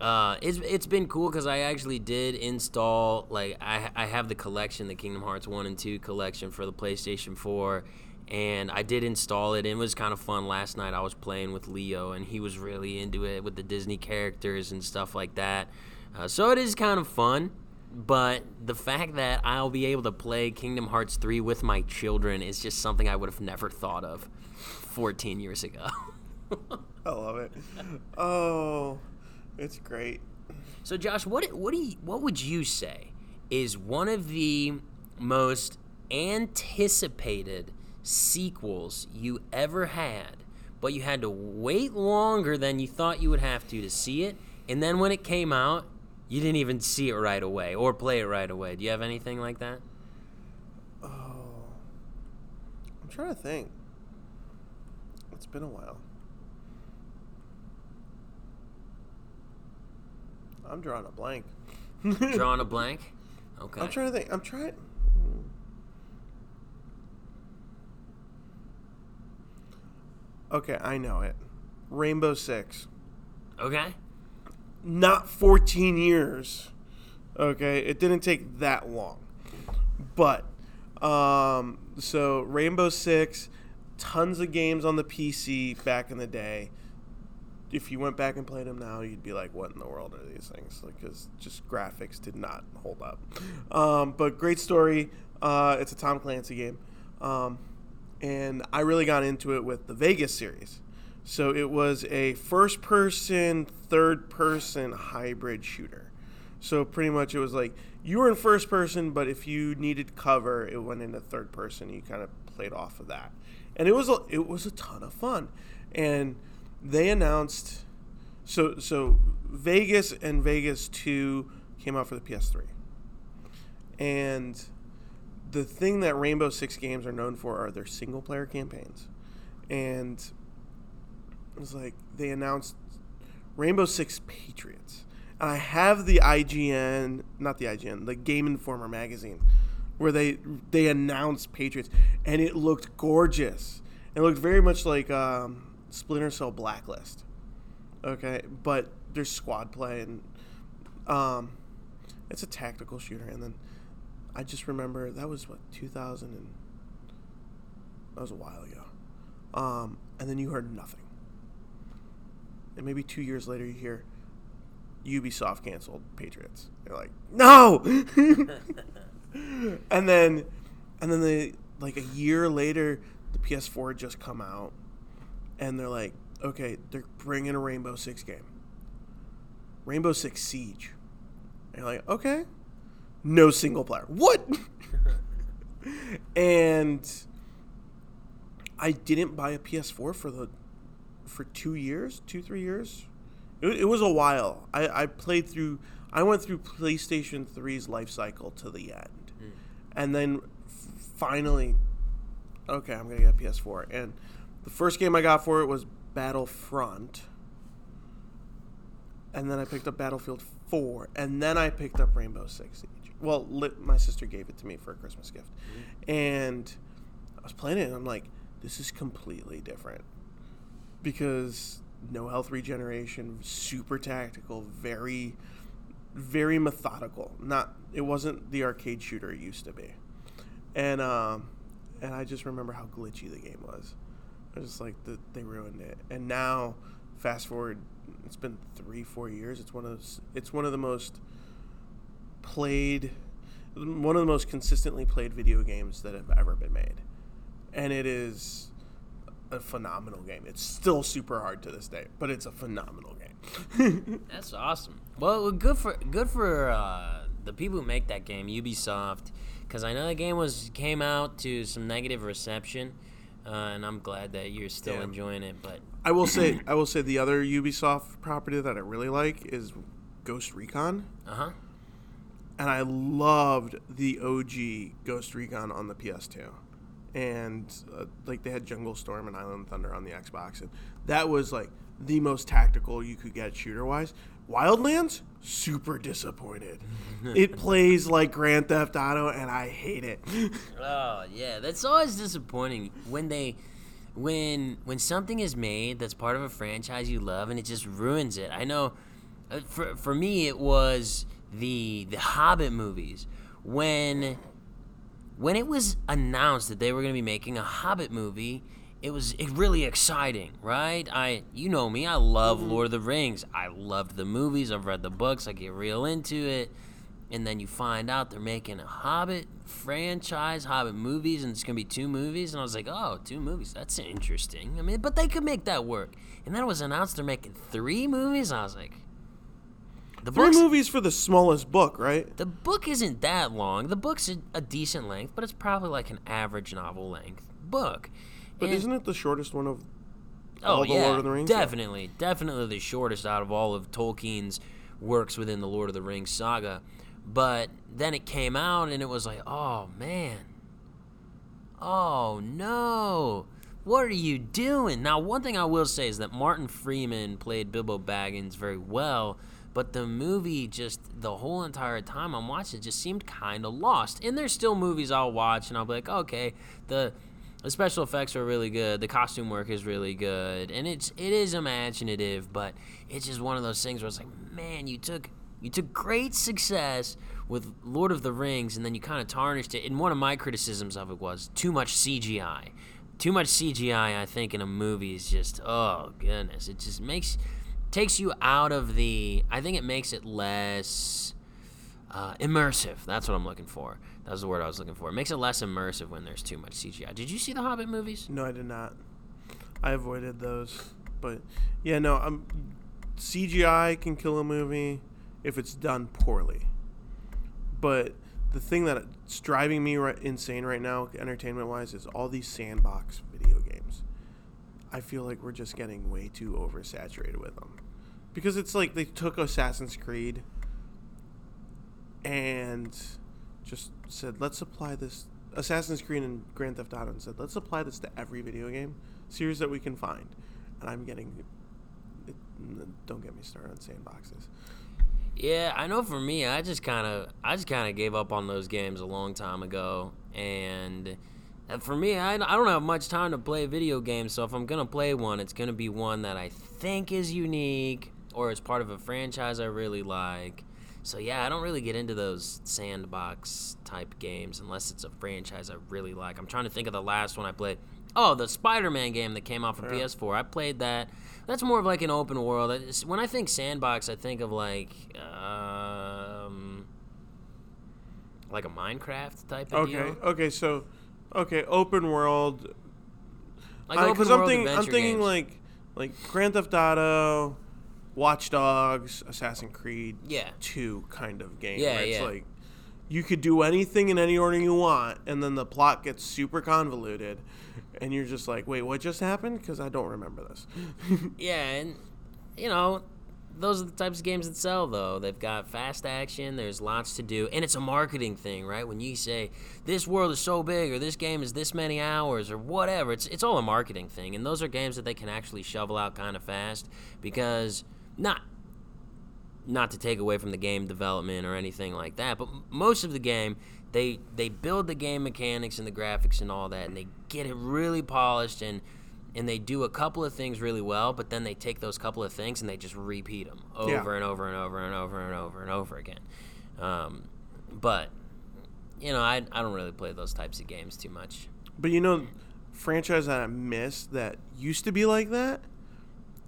uh, it's it's been cool because I actually did install like I I have the collection, the Kingdom Hearts one and two collection for the PlayStation Four, and I did install it. And it was kind of fun. Last night I was playing with Leo, and he was really into it with the Disney characters and stuff like that. Uh, so it is kind of fun. But the fact that I'll be able to play Kingdom Hearts 3 with my children is just something I would have never thought of 14 years ago. I love it. Oh, it's great. so Josh, what what do you, what would you say is one of the most anticipated sequels you ever had, but you had to wait longer than you thought you would have to to see it, and then when it came out, you didn't even see it right away or play it right away. Do you have anything like that? Oh, I'm trying to think. It's been a while. I'm drawing a blank. Drawing a blank. Okay. I'm trying to think. I'm trying. Okay, I know it. Rainbow Six. Okay. Not 14 years. Okay, it didn't take that long. But um so Rainbow Six tons of games on the PC back in the day. If you went back and played them now, you'd be like, "What in the world are these things?" Because just graphics did not hold up. Um, but great story. Uh, it's a Tom Clancy game, um, and I really got into it with the Vegas series. So it was a first-person, third-person hybrid shooter. So pretty much, it was like you were in first person, but if you needed cover, it went into third person. You kind of played off of that, and it was a, it was a ton of fun. And they announced so so Vegas and Vegas Two came out for the PS3, and the thing that Rainbow Six games are known for are their single player campaigns, and it was like they announced Rainbow Six Patriots. And I have the IGN, not the IGN, the Game Informer magazine, where they they announced Patriots, and it looked gorgeous. It looked very much like um, Splinter Cell Blacklist. Okay, but there's squad play and um, it's a tactical shooter. And then I just remember that was what 2000 and that was a while ago. Um, and then you heard nothing. And maybe two years later, you hear Ubisoft canceled Patriots. They're like, no. and then, and then they like a year later, the PS4 had just come out, and they're like, okay, they're bringing a Rainbow Six game. Rainbow Six Siege. And you're like, okay, no single player. What? and I didn't buy a PS4 for the for two years, two three years. It, it was a while. I, I played through. I went through PlayStation 3's life cycle to the end, mm. and then f- finally, okay, I'm gonna get a PS4. And the first game I got for it was Battlefront, and then I picked up Battlefield 4, and then I picked up Rainbow Six Siege. Well, my sister gave it to me for a Christmas gift, mm. and I was playing it, and I'm like, this is completely different because no health regeneration, super tactical, very, very methodical. Not it wasn't the arcade shooter it used to be, and um, and I just remember how glitchy the game was. I just like the, they ruined it, and now fast forward, it's been three four years. It's one of those, it's one of the most played, one of the most consistently played video games that have ever been made, and it is a phenomenal game. It's still super hard to this day, but it's a phenomenal game. That's awesome. Well, good for good for uh, the people who make that game, Ubisoft, because I know the game was came out to some negative reception, uh, and I'm glad that you're still yeah. enjoying it. But I will say, I will say the other Ubisoft property that I really like is Ghost Recon. Uh huh. And I loved the OG Ghost Recon on the PS2 and uh, like they had Jungle Storm and Island Thunder on the Xbox, and that was like the most tactical you could get shooter wise. Wildlands, super disappointed. it plays like Grand Theft Auto, and I hate it. oh yeah, that's always disappointing when they. When when something is made that's part of a franchise you love and it just ruins it. I know uh, for for me it was the the Hobbit movies when when it was announced that they were going to be making a Hobbit movie, it was really exciting, right? I, you know me, I love mm-hmm. Lord of the Rings. I loved the movies. I've read the books. I get real into it, and then you find out they're making a Hobbit franchise, Hobbit movies, and it's gonna be two movies. And I was like, oh, two movies. That's interesting. I mean, but they could make that work. And then it was announced they're making three movies. I was like, the Three movies for the smallest book, right? The book isn't that long. The book's a, a decent length, but it's probably like an average novel length book. But and, isn't it the shortest one of oh, all the yeah, Lord of the Rings? Definitely, definitely the shortest out of all of Tolkien's works within the Lord of the Rings saga. But then it came out and it was like, oh man. Oh no. What are you doing? Now, one thing I will say is that Martin Freeman played Bilbo Baggins very well but the movie just the whole entire time I'm watching it just seemed kind of lost. And there's still movies I'll watch and I'll be like, okay, the the special effects are really good, the costume work is really good, and it's it is imaginative, but it's just one of those things where it's like, man, you took you took great success with Lord of the Rings, and then you kind of tarnished it. And one of my criticisms of it was too much CGI too much CGI, I think, in a movie is just oh goodness, it just makes takes you out of the. I think it makes it less uh, immersive. That's what I'm looking for. That was the word I was looking for. It makes it less immersive when there's too much CGI. Did you see the Hobbit movies? No, I did not. I avoided those, but yeah, no. Um, CGI can kill a movie if it's done poorly. But the thing that's driving me right, insane right now, entertainment wise, is all these sandbox video games. I feel like we're just getting way too oversaturated with them. Because it's like they took Assassin's Creed and just said, let's apply this. Assassin's Creed and Grand Theft Auto and said, let's apply this to every video game series that we can find. And I'm getting. It, don't get me started on sandboxes. Yeah, I know. For me, I just kind of, I just kind of gave up on those games a long time ago, and uh, for me, I, I don't have much time to play video games. So if I'm gonna play one, it's gonna be one that I think is unique or it's part of a franchise I really like. So yeah, I don't really get into those sandbox type games unless it's a franchise I really like. I'm trying to think of the last one I played. Oh, the Spider-Man game that came out for yeah. PS4. I played that. That's more of like an open world. When I think sandbox, I think of like um, like a Minecraft type of okay. deal. Okay, okay, so okay, open world. Like uh, open world I'm thinking, I'm thinking games. like like Grand Theft Auto, Watch Dogs, Assassin's Creed, yeah, two kind of game. Yeah, where it's yeah. like you could do anything in any order you want, and then the plot gets super convoluted, and you're just like, wait, what just happened? Because I don't remember this. yeah, and you know, those are the types of games that sell though they've got fast action there's lots to do and it's a marketing thing right when you say this world is so big or this game is this many hours or whatever it's it's all a marketing thing and those are games that they can actually shovel out kind of fast because not not to take away from the game development or anything like that but most of the game they they build the game mechanics and the graphics and all that and they get it really polished and and they do a couple of things really well, but then they take those couple of things and they just repeat them over yeah. and over and over and over and over and over again. Um, but you know, I I don't really play those types of games too much. But you know, franchise that I miss that used to be like that,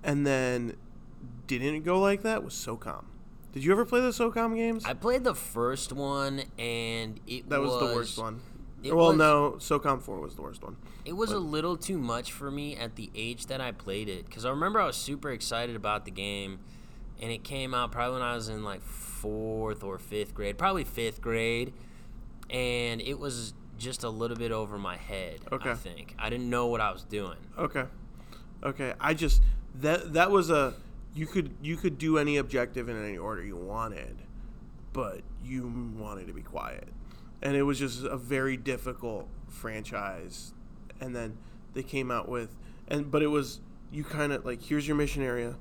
and then didn't go like that was SOCOM. Did you ever play the SOCOM games? I played the first one, and it that was, was the worst one. well, was, no, SOCOM 4 was the worst one. It was but. a little too much for me at the age that I played it because I remember I was super excited about the game, and it came out probably when I was in like fourth or fifth grade, probably fifth grade, and it was just a little bit over my head. Okay. I think I didn't know what I was doing. Okay, okay. I just that that was a you could you could do any objective in any order you wanted, but you wanted to be quiet and it was just a very difficult franchise. And then they came out with, and but it was you kind of like here's your mission area,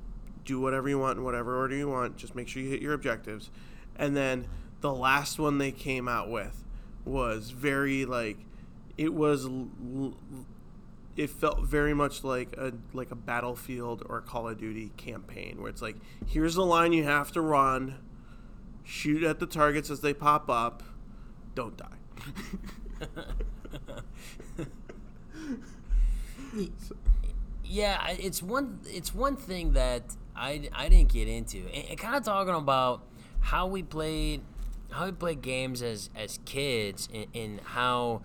do whatever you want in whatever order you want. Just make sure you hit your objectives. And then the last one they came out with was very like it was it felt very much like a like a battlefield or a call of duty campaign where it's like here's the line you have to run shoot at the targets as they pop up don't die. yeah, it's one it's one thing that I, I didn't get into. And, kind of talking about how we played how we played games as as kids and, and how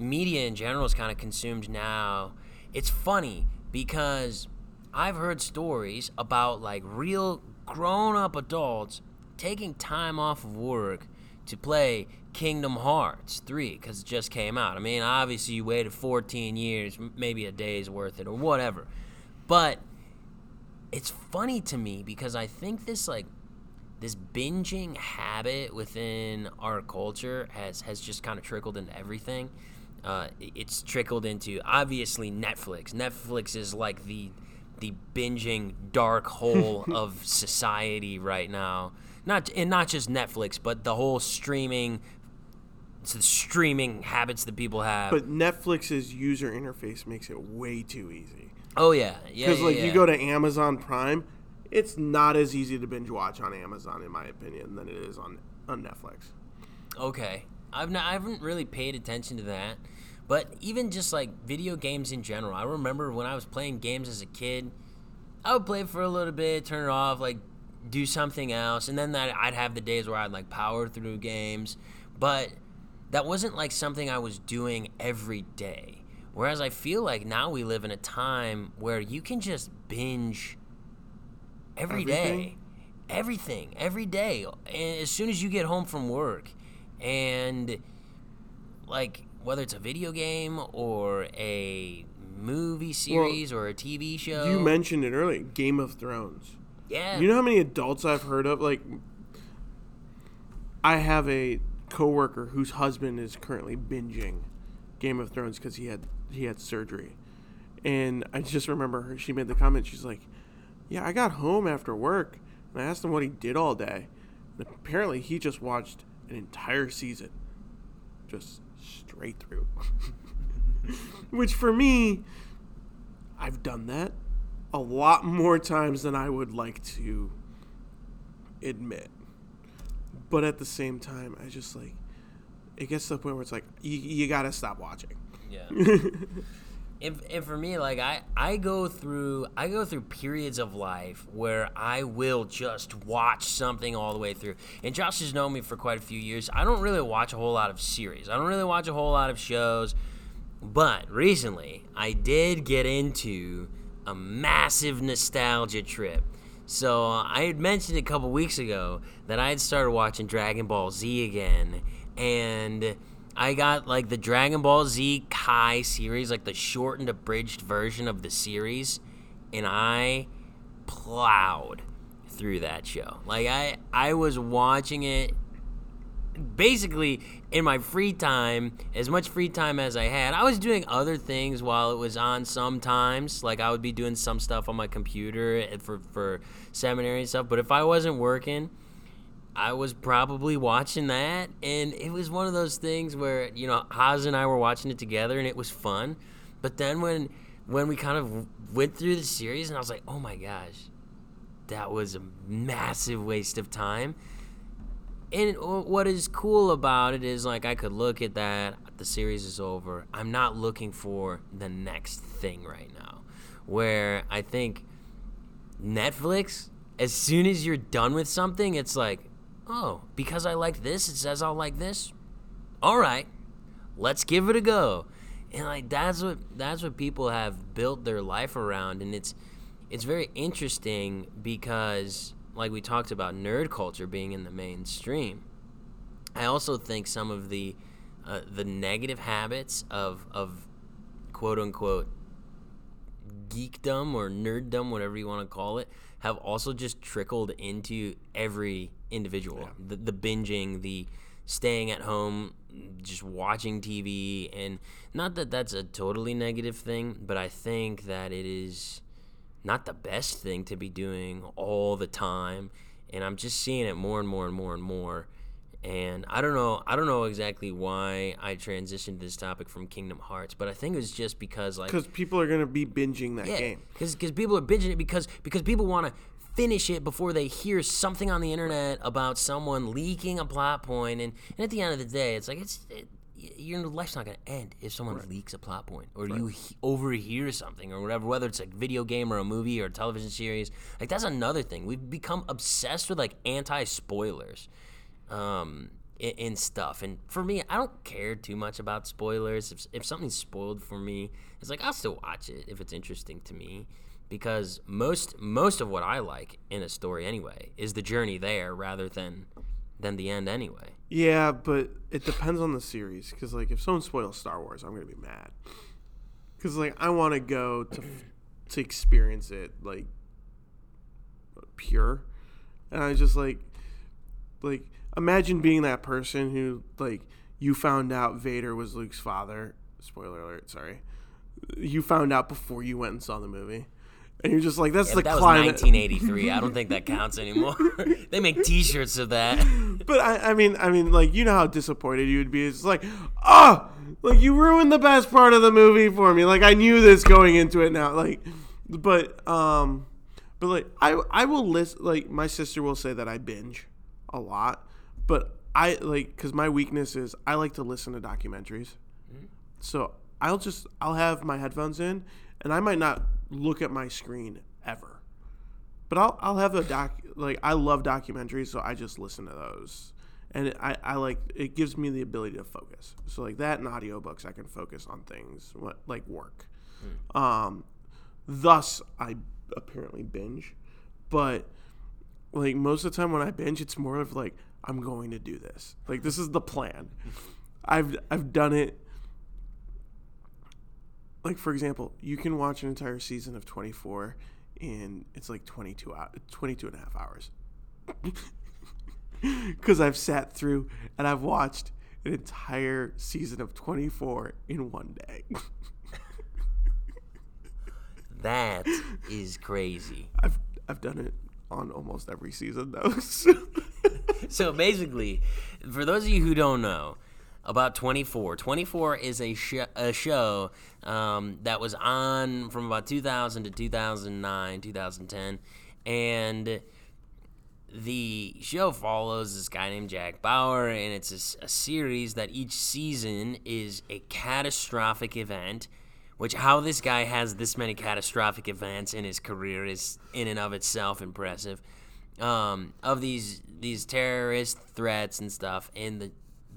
media in general is kind of consumed now. It's funny because I've heard stories about like real grown up adults taking time off of work to play Kingdom Hearts 3 because it just came out. I mean, obviously, you waited 14 years, maybe a day's worth it or whatever. But it's funny to me because I think this, like, this binging habit within our culture has, has just kind of trickled into everything. Uh, it's trickled into obviously Netflix. Netflix is like the the binging dark hole of society right now. Not and not just Netflix, but the whole streaming it's the streaming habits that people have. But Netflix's user interface makes it way too easy. Oh yeah, yeah. Because yeah, like yeah. you go to Amazon Prime, it's not as easy to binge watch on Amazon, in my opinion, than it is on on Netflix. Okay, I've not, I haven't really paid attention to that, But even just like video games in general, I remember when I was playing games as a kid, I would play for a little bit, turn it off, like do something else, and then that I'd have the days where I'd like power through games, but that wasn't like something I was doing every day. Whereas I feel like now we live in a time where you can just binge every day, Everything? everything, every day, and as soon as you get home from work, and like whether it's a video game or a movie series or a TV show. You mentioned it earlier, Game of Thrones. yeah, You know how many adults I've heard of? Like, I have a coworker whose husband is currently binging Game of Thrones because he had he had surgery, and I just remember her. She made the comment. She's like, "Yeah, I got home after work and I asked him what he did all day, and apparently he just watched an entire season, just straight through." Which for me, I've done that a lot more times than I would like to admit. But at the same time, I just like it gets to the point where it's like you, you gotta stop watching. Yeah. and, and for me, like I, I go through I go through periods of life where I will just watch something all the way through. And Josh has known me for quite a few years. I don't really watch a whole lot of series. I don't really watch a whole lot of shows. But recently, I did get into a massive nostalgia trip. So I had mentioned a couple weeks ago that I had started watching Dragon Ball Z again, and I got like the Dragon Ball Z Kai series, like the shortened, abridged version of the series, and I plowed through that show. Like I, I was watching it basically in my free time, as much free time as I had, I was doing other things while it was on sometimes. Like I would be doing some stuff on my computer eh, for for seminary and stuff. But if I wasn't working, I was probably watching that, and it was one of those things where you know Haas and I were watching it together, and it was fun. But then when when we kind of went through the series, and I was like, oh my gosh, that was a massive waste of time. And what is cool about it is like I could look at that, the series is over. I'm not looking for the next thing right now. Where I think Netflix, as soon as you're done with something, it's like, oh, because I like this, it says I'll like this. All right, let's give it a go. And like that's what that's what people have built their life around, and it's it's very interesting because like we talked about nerd culture being in the mainstream. I also think some of the uh, the negative habits of of quote unquote geekdom or nerddom, whatever you want to call it, have also just trickled into every individual. The, the binging, the staying at home, just watching TV, and not that that's a totally negative thing, but I think that it is not the best thing to be doing all the time. And I'm just seeing it more and more and more and more. And I don't know, I don't know exactly why I transitioned this topic from Kingdom Hearts, but I think it was just because like Because people are gonna be binging that yeah, game. because people are binging it because because people want to finish it before they hear something on the internet about someone leaking a plot point, and, and at the end of the day, it's like it's it, your life's not going to end if someone leaks a plot point or you he- overhear something or whatever, whether it's a video game or a movie or a television series. Like that's another thing. We've become obsessed with like anti spoilers. Um, in, in stuff, and for me, I don't care too much about spoilers. If, if something's spoiled for me, it's like I'll still watch it if it's interesting to me because most most of what I like in a story anyway is the journey there rather than than the end anyway. Yeah, but it depends on the series. Because like, if someone spoils Star Wars, I'm gonna be mad. Because like, I want to go to to experience it like pure, and I just like like imagine being that person who like you found out Vader was Luke's father. Spoiler alert. Sorry. You found out before you went and saw the movie, and you're just like, "That's Yeah, the that was 1983. I don't think that counts anymore. they make T-shirts of that. But I, I mean, I mean, like you know how disappointed you would be. It's like, ah, like you ruined the best part of the movie for me. Like I knew this going into it now. Like, but um, but like I I will list like my sister will say that I binge a lot, but I like because my weakness is I like to listen to documentaries. so I'll just I'll have my headphones in, and I might not look at my screen ever, but I'll I'll have a doc like I love documentaries, so I just listen to those, and I I like it gives me the ability to focus. So like that and audiobooks, I can focus on things what like work. Um, thus I apparently binge, but like most of the time when I binge, it's more of like I'm going to do this. Like this is the plan. I've I've done it. Like for example, you can watch an entire season of 24 in it's like 22 hours, 22 and a half hours. Cuz I've sat through and I've watched an entire season of 24 in one day. That is crazy. I've I've done it on almost every season though. So basically, for those of you who don't know about 24, 24 is a, sh- a show um, that was on from about 2000 to 2009, 2010. And the show follows this guy named Jack Bauer, and it's a series that each season is a catastrophic event. Which how this guy has this many catastrophic events in his career is in and of itself impressive. Um, of these these terrorist threats and stuff, and the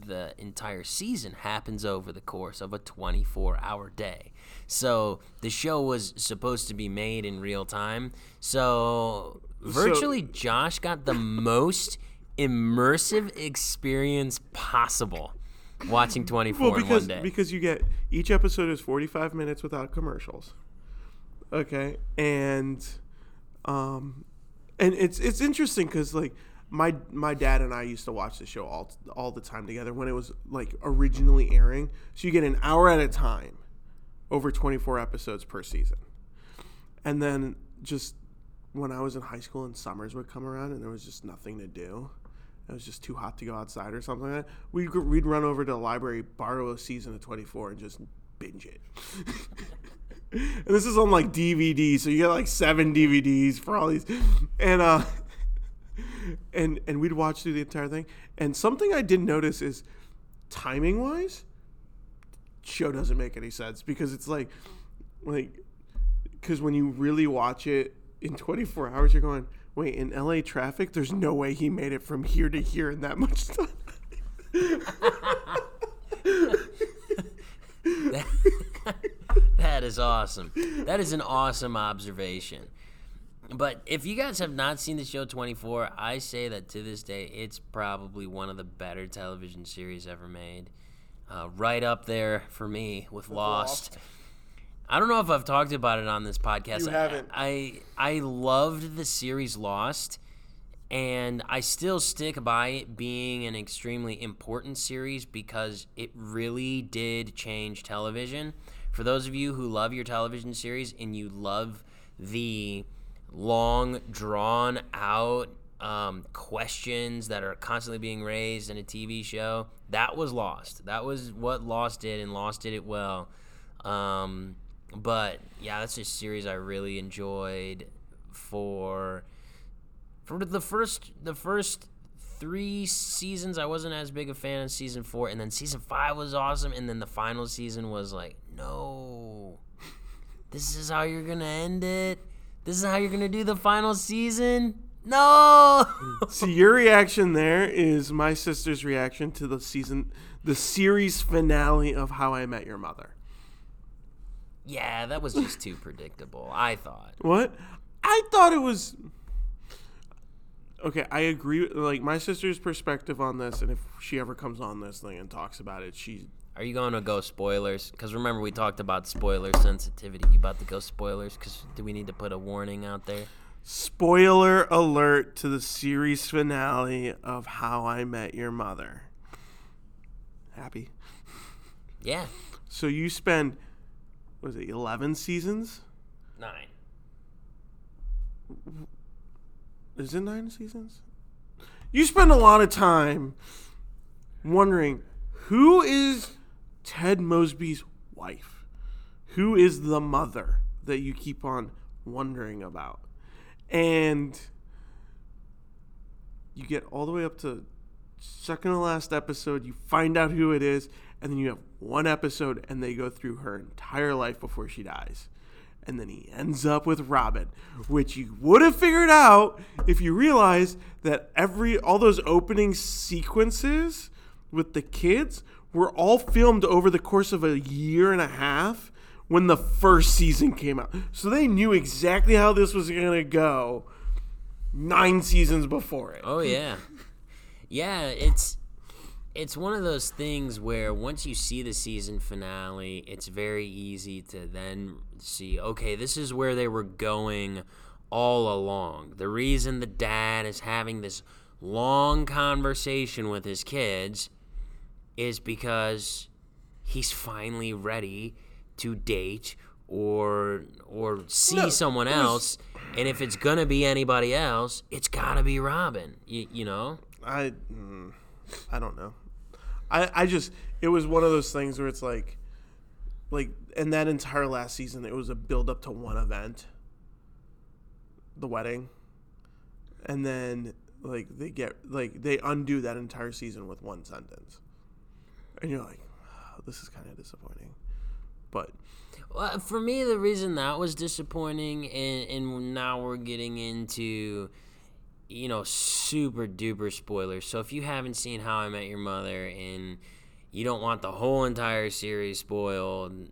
the entire season happens over the course of a 24 hour day. So the show was supposed to be made in real time. So virtually Josh got the most immersive experience possible watching 24 well, in one day. because you get each episode is 45 minutes without commercials. Okay, and um, and it's it's interesting because like my my dad and I used to watch the show all all the time together when it was like originally airing. So you get an hour at a time, over 24 episodes per season, and then just when I was in high school and summers would come around and there was just nothing to do. It was just too hot to go outside or something like that. We'd, we'd run over to the library, borrow a season of 24, and just binge it. and this is on like DVD, so you get like seven DVDs for all these. And, uh, and, and we'd watch through the entire thing. And something I didn't notice is timing wise, show doesn't make any sense because it's like, like, because when you really watch it in 24 hours, you're going, wait, in LA traffic, there's no way he made it from here to here in that much time. That is awesome. That is an awesome observation. But if you guys have not seen the show 24, I say that to this day, it's probably one of the better television series ever made. Uh, right up there for me with Lost. Lost. I don't know if I've talked about it on this podcast. You haven't. I I loved the series Lost, and I still stick by it being an extremely important series because it really did change television. For those of you who love your television series and you love the long, drawn out um, questions that are constantly being raised in a TV show, that was Lost. That was what Lost did, and Lost did it well. Um, but yeah, that's a series I really enjoyed for for the first the first three seasons I wasn't as big a fan of season four and then season five was awesome and then the final season was like no this is how you're gonna end it this is how you're gonna do the final season no See, your reaction there is my sister's reaction to the season, the series finale of How I Met Your Mother. yeah that was just too predictable I thought What? I thought it was. Okay, I agree. Like my sister's perspective on this, and if she ever comes on this thing and talks about it, she Are you going to go spoilers? Because remember we talked about spoiler sensitivity. You about to go spoilers? Because do we need to put a warning out there? spoiler alert to the series finale of How I Met Your Mother. Happy. Yeah, So you spend, was it eleven seasons? nine. Is it nine seasons? You spend a lot of time wondering who is Ted Mosby's wife? Who is the mother that you keep on wondering about? And you get all the way up to second to last episode, you find out who it is, and then you have one episode, and they go through her entire life before she dies. And then he ends up with Robin, which you would have figured out if you realized that every all those opening sequences with the kids were all filmed over the course of a year and a half when the first season came out. So they knew exactly how this was going to go nine seasons before it. Oh yeah, yeah. It's it's one of those things where once you see the season finale, it's very easy to then see. Okay, this is where they were going all along. The reason the dad is having this long conversation with his kids is because he's finally ready to date or or see No, someone else and if it's gonna be anybody else it's gotta be robin you, you know I mm, I don't know. I I just it was one of those things where it's like like in that entire last season it was a build up to one event. The wedding. And then like they get like they undo that entire season with one sentence. And you're like, "Oh, this is kind of disappointing. But Well, for me, the reason that was disappointing, and, and now we're getting into, you know, super duper spoilers. So if you haven't seen How I Met Your Mother and you don't want the whole entire series spoiled,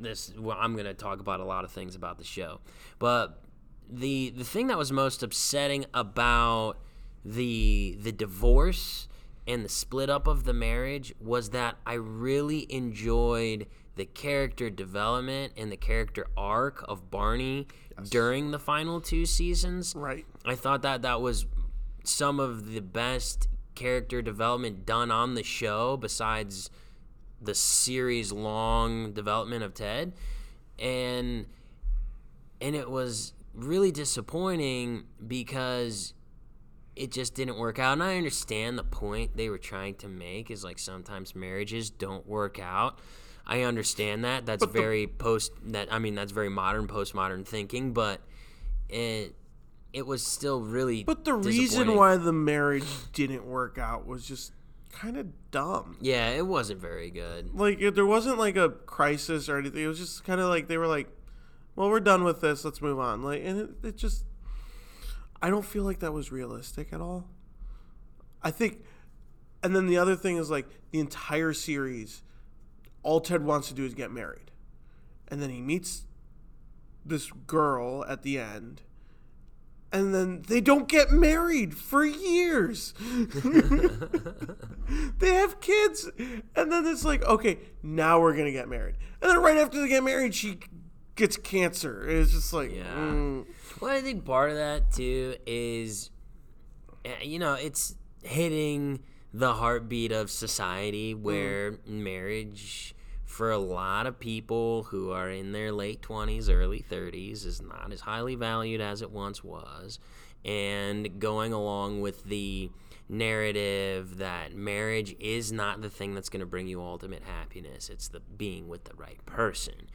this well, I'm going to talk about a lot of things about the show. But the the thing that was most upsetting about the the divorce and the split up of the marriage was that I really enjoyed the character development and the character arc of Barney during the final two seasons. right. I thought that that was some of the best character development done on the show besides the series long development of Ted. And and it was really disappointing because it just didn't work out. And I understand the point they were trying to make is like sometimes marriages don't work out. I understand that. That's very post that I mean that's very modern postmodern thinking, but it it was still really But the reason why the marriage didn't work out was just kind of dumb. Yeah, it wasn't very good. like there wasn't like a crisis or anything. It was just kind of like they were like, "Well, we're done with this. Let's move on." Like, and it, it just, I don't feel like that was realistic at all. I think, and then the other thing is like the entire series, all Ted wants to do is get married, and then he meets this girl at the end. And then they don't get married for years. they have kids and then it's like okay now we're gonna get married and then right after they get married she gets cancer it's just like Yeah. mm, Well, I think part of that too is, uh, you know, it's hitting the heartbeat of society where marriage for a lot of people who are in their late 20s, early 30s is not as highly valued as it once was. And going along with the narrative that marriage is not the thing that's going to bring you ultimate happiness, it's the being with the right person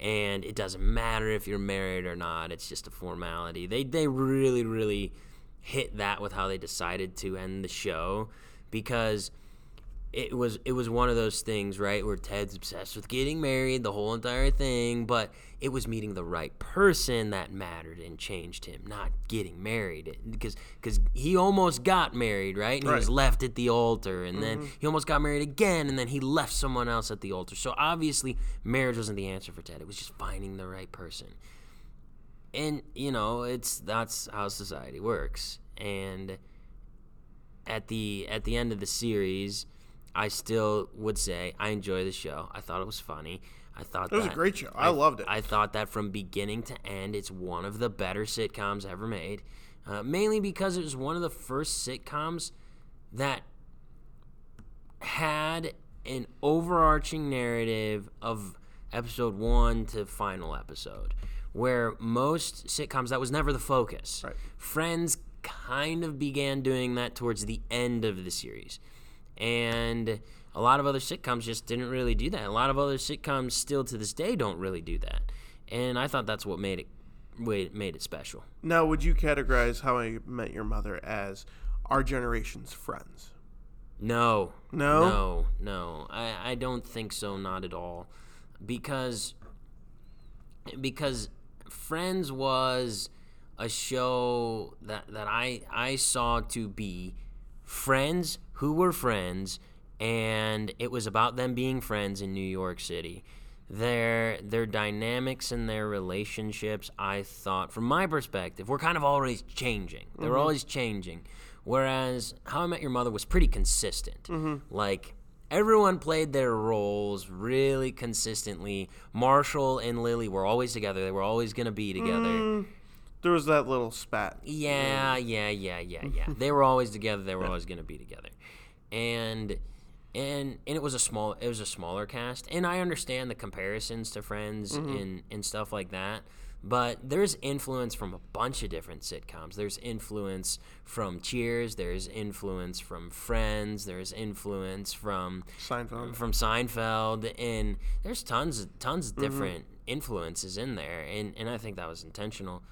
and it doesn't matter if you're married or not it's just a formality. They they really really hit that with how they decided to end the show because it was it was one of those things right where Ted's obsessed with getting married the whole entire thing but it was meeting the right person that mattered and changed him not getting married. Because because he almost got married right and he was left at the altar and then mm-hmm. he almost got married again and then he left someone else at the altar. So obviously marriage wasn't the answer for ted. It was just finding the right person. And you know it's that's how society works. And at the at the end of the series i still would say i enjoy the show i thought it was funny i thought it was a great show i, loved it I thought that from beginning to end, it's one of the better sitcoms ever made. Uh, mainly because it was one of the first sitcoms that had an overarching narrative of episode one to final episode, where most sitcoms that was never the focus. Right. Friends kind of began doing that towards the end of the series, and a lot of other sitcoms just didn't really do that. A lot of other sitcoms still to this day don't really do that, and I thought that's what made it made it special. now would you categorize how i met your mother as our generation's friends No. No? No, no. I, I don't think so, not at all. Because because Friends was a show that, that I I saw to be friends who were friends and it was about them being friends in New York City. Their their dynamics and their relationships, I thought, from my perspective, were kind of always changing. They were mm-hmm. always changing. Whereas How I Met Your Mother was pretty consistent. Mm-hmm. Like everyone played their roles really consistently. Marshall and Lily were always together. They were always going to be together. Mm. There was that little spat. Yeah, yeah, yeah, yeah, yeah. they were always together. They were always going to be together, and and and it was a small, it was a smaller cast, and I understand the comparisons to Friends mm-hmm. and and stuff like that. But there's influence from a bunch of different sitcoms. There's influence from Cheers. There's influence from Friends. There's influence from Seinfeld. from Seinfeld, and there's tons tons of mm-hmm. different influences in there, and and I think that was intentional.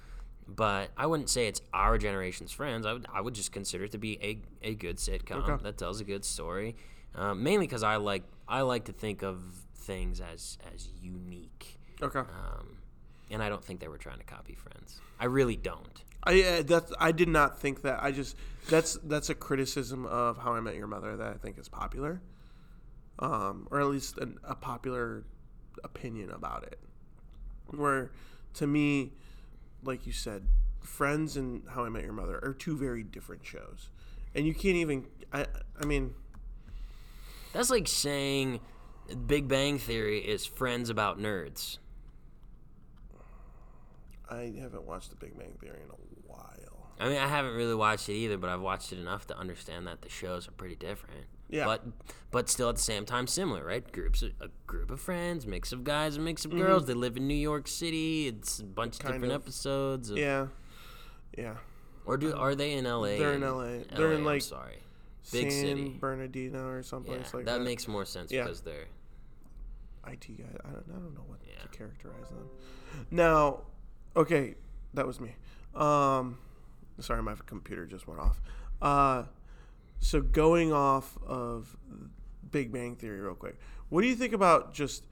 But I wouldn't say it's our generation's Friends. I would I would just consider it to be a, a good sitcom Okay. that tells a good story, um, mainly because I like I like to think of things as as unique, Okay. um, and I don't think they were trying to copy Friends. I really don't. I uh, that's I did not think that. I just that's that's a criticism of How I Met Your Mother that I think is popular, um, or at least an, a popular opinion about it. Where, to me, like you said, Friends and How I Met Your Mother are two very different shows, and you can't even. I I mean, That's like saying Big Bang Theory is Friends about nerds. I haven't watched The Big Bang Theory in a while. I mean, I haven't really watched it either, but I've watched it enough to understand that the shows are pretty different. Yeah. But but still at the same time similar, right? Groups a group of friends, mix of guys, a mix of Mm-hmm. girls. They live in New York City. It's a bunch of Kind different of. episodes. Of, Yeah, yeah. Or do are they in L.A.? They're in LA. They're in, I'm like, sorry, big San city. Bernardino or someplace Yeah, like that that. makes more sense Yeah. because they're IT guy. I don't, I don't know what Yeah. to characterize them. Now, okay, that was me. Um, sorry, my computer just went off. Uh, so going off of Big Bang Theory, real quick, what do you think about just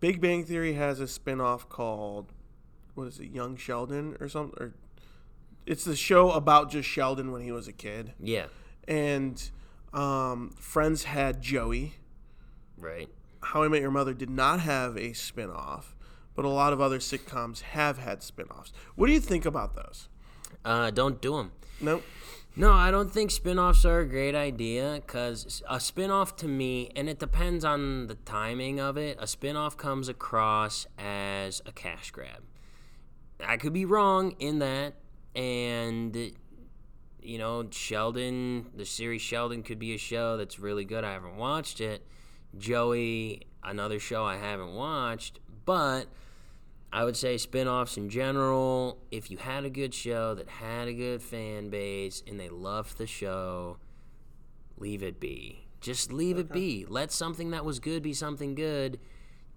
Big Bang Theory has a spin-off called what is it, Young Sheldon or something? Or it's the show about just Sheldon when he was a kid, yeah, and um, Friends had Joey. right. How I Met Your Mother did not have a spin-off, but a lot of other sitcoms have had spin-offs. What do you think about those? Uh, don't do them. Nope. No, I don't think spin-offs are a great idea because a spin-off to me, and it depends on the timing of it, a spin-off comes across as a cash grab. I could be wrong in that, and you know, Sheldon, the series Sheldon could be a show that's really good. I haven't watched it. Joey, another show I haven't watched, but I would say spin-offs in general, if you had a good show that had a good fan base and they loved the show, leave it be. Just leave it be. Let something that was good be something good.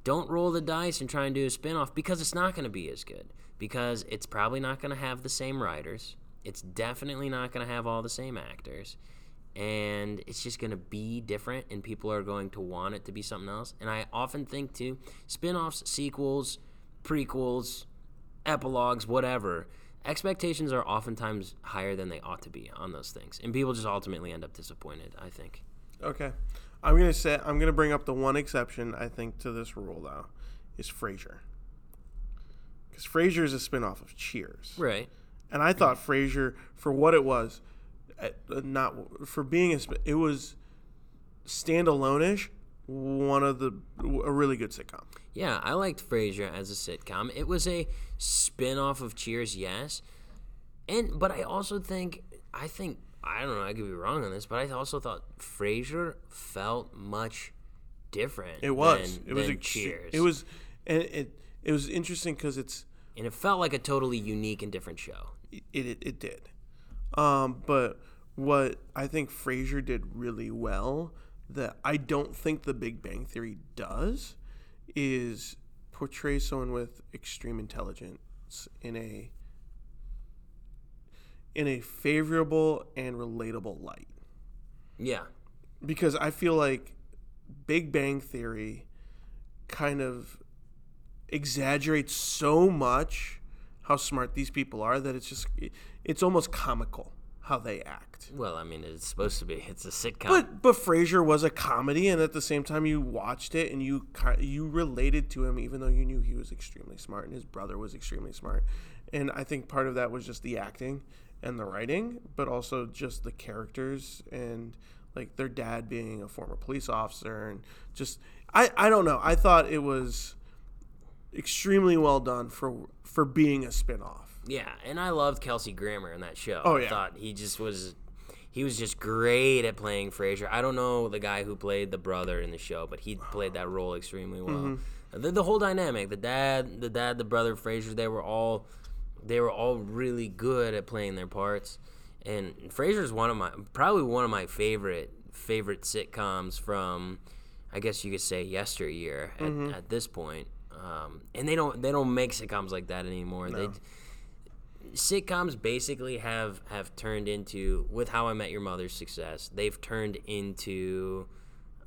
Don't roll the dice and try and do a spin-off because it's not going to be as good. Because it's probably not going to have the same writers. It's definitely not going to have all the same actors. And it's just going to be different and people are going to want it to be something else. And I often think too, spin-offs, sequels, prequels, epilogues, whatever. Expectations are oftentimes higher than they ought to be on those things, and people just ultimately end up disappointed. I think. Okay. I'm gonna say I'm gonna bring up the one exception I think to this rule though, is Frasier. Because Frasier is a spin-off of Cheers, Right. and I thought Frasier, for what it was, uh, not for being a, it was standalone-ish, one of the a really good sitcom. Yeah, I liked Frasier as a sitcom. It was a spin-off of Cheers, yes. And but I also think I think I don't know, I could be wrong on this, but I also thought Frasier felt much different. It was. than- it was a Cheers. It was, and it it was interesting because it's and it felt like a totally unique and different show. it, it it did. Um, but what I think Frasier did really well that I don't think The Big Bang Theory does is portray someone with extreme intelligence in a in a favorable and relatable light. Yeah. because I feel like Big Bang Theory kind of exaggerates so much how smart these people are that it's just it's almost comical how they act. Well, I mean, it's supposed to be. It's a sitcom. But but Frasier was a comedy, and at the same time, you watched it and you you related to him, even though you knew he was extremely smart and his brother was extremely smart. And I think part of that was just the acting and the writing, but also just the characters and like their dad being a former police officer and just I I don't know. I thought it was extremely well done for for being a spinoff. Yeah, and I loved Kelsey Grammer in that show. Oh, I yeah. thought he just was. He was just great at playing Frasier. I don't know the guy who played the brother in the show, but he played that role extremely well. Mm-hmm. The, the whole dynamic, the dad, the dad, the brother, Frasier, they were all, they were all really good at playing their parts. And Frasier's one of my, probably one of my favorite favorite sitcoms from, I guess you could say yesteryear at, Mm-hmm. at this point. Um, and they don't they don't make sitcoms like that anymore. They sitcoms basically have have turned into with How I Met Your Mother's success. They've turned into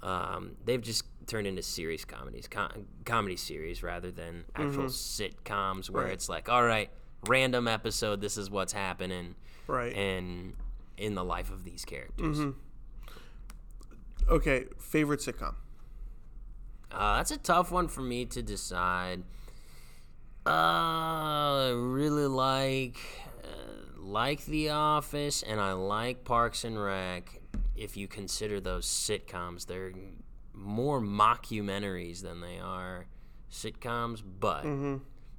um, they've just turned into series comedies, com- comedy series rather than actual sitcoms where Right. it's like, all right, random episode, this is what's happening, Right. and in the life of these characters. Okay, favorite sitcom. Uh, that's a tough one for me to decide. Uh, I really like uh, like The Office, and I like Parks and Rec. If you consider those sitcoms, they're more mockumentaries than they are sitcoms, but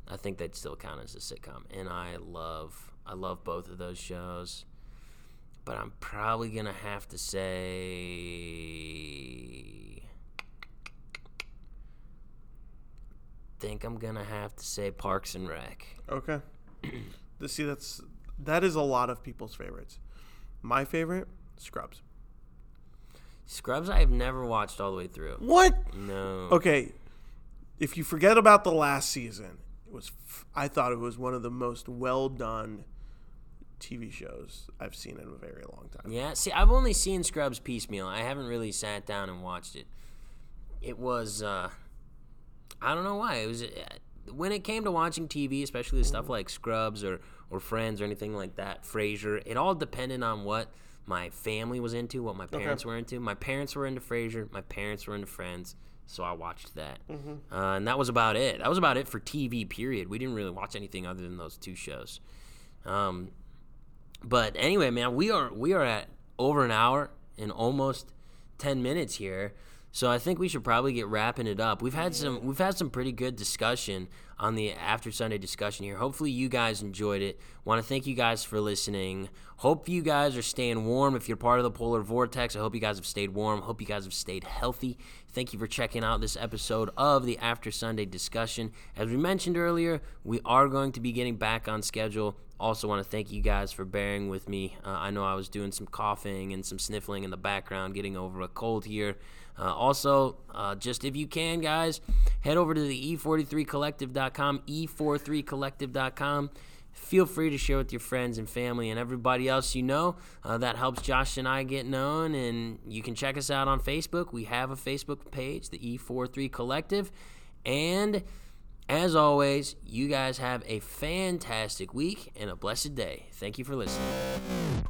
I think they'd still count as a sitcom. And I love I love both of those shows. But I'm probably gonna have to say think I'm gonna have to say Parks and Rec. Okay. see, that's that is a lot of people's favorites. My favorite, Scrubs. Scrubs I have never watched all the way through. What? No. Okay, if you forget about the last season, it was f- I thought it was one of the most well done TV shows I've seen in a very long time. Yeah, see, I've only seen Scrubs piecemeal. I haven't really sat down and watched it. It was, uh, I don't know why. It was when it came to watching TV, especially stuff like Scrubs or or Friends or anything like that, Frasier. It all depended on what my family was into, what my parents were into. My parents were into Frasier. My parents were into Friends, so I watched that, uh, and that was about it. That was about it for TV. Period. We didn't really watch anything other than those two shows. Um, but anyway, man, we are we are at over an hour and almost ten minutes here. So I think we should probably get wrapping it up. We've had some we've had some pretty good discussion on the after Sunday discussion here. Hopefully you guys enjoyed it. Want to thank you guys for listening. Hope you guys are staying warm. If you're part of the polar vortex, I hope you guys have stayed warm. Hope you guys have stayed healthy. Thank you for checking out this episode of the After Sunday discussion. As we mentioned earlier, we are going to be getting back on schedule. Also, want to thank you guys for bearing with me. Uh, I know I was doing some coughing and some sniffling in the background, getting over a cold here. Uh, also, uh, just if you can, guys, head over to the e43collective.com, e43collective.com. Feel free to share with your friends and family and everybody else you know. Uh, that helps Josh and I get known. And you can check us out on Facebook. We have a Facebook page, the E43 Collective. And as always, you guys have a fantastic week and a blessed day. Thank you for listening.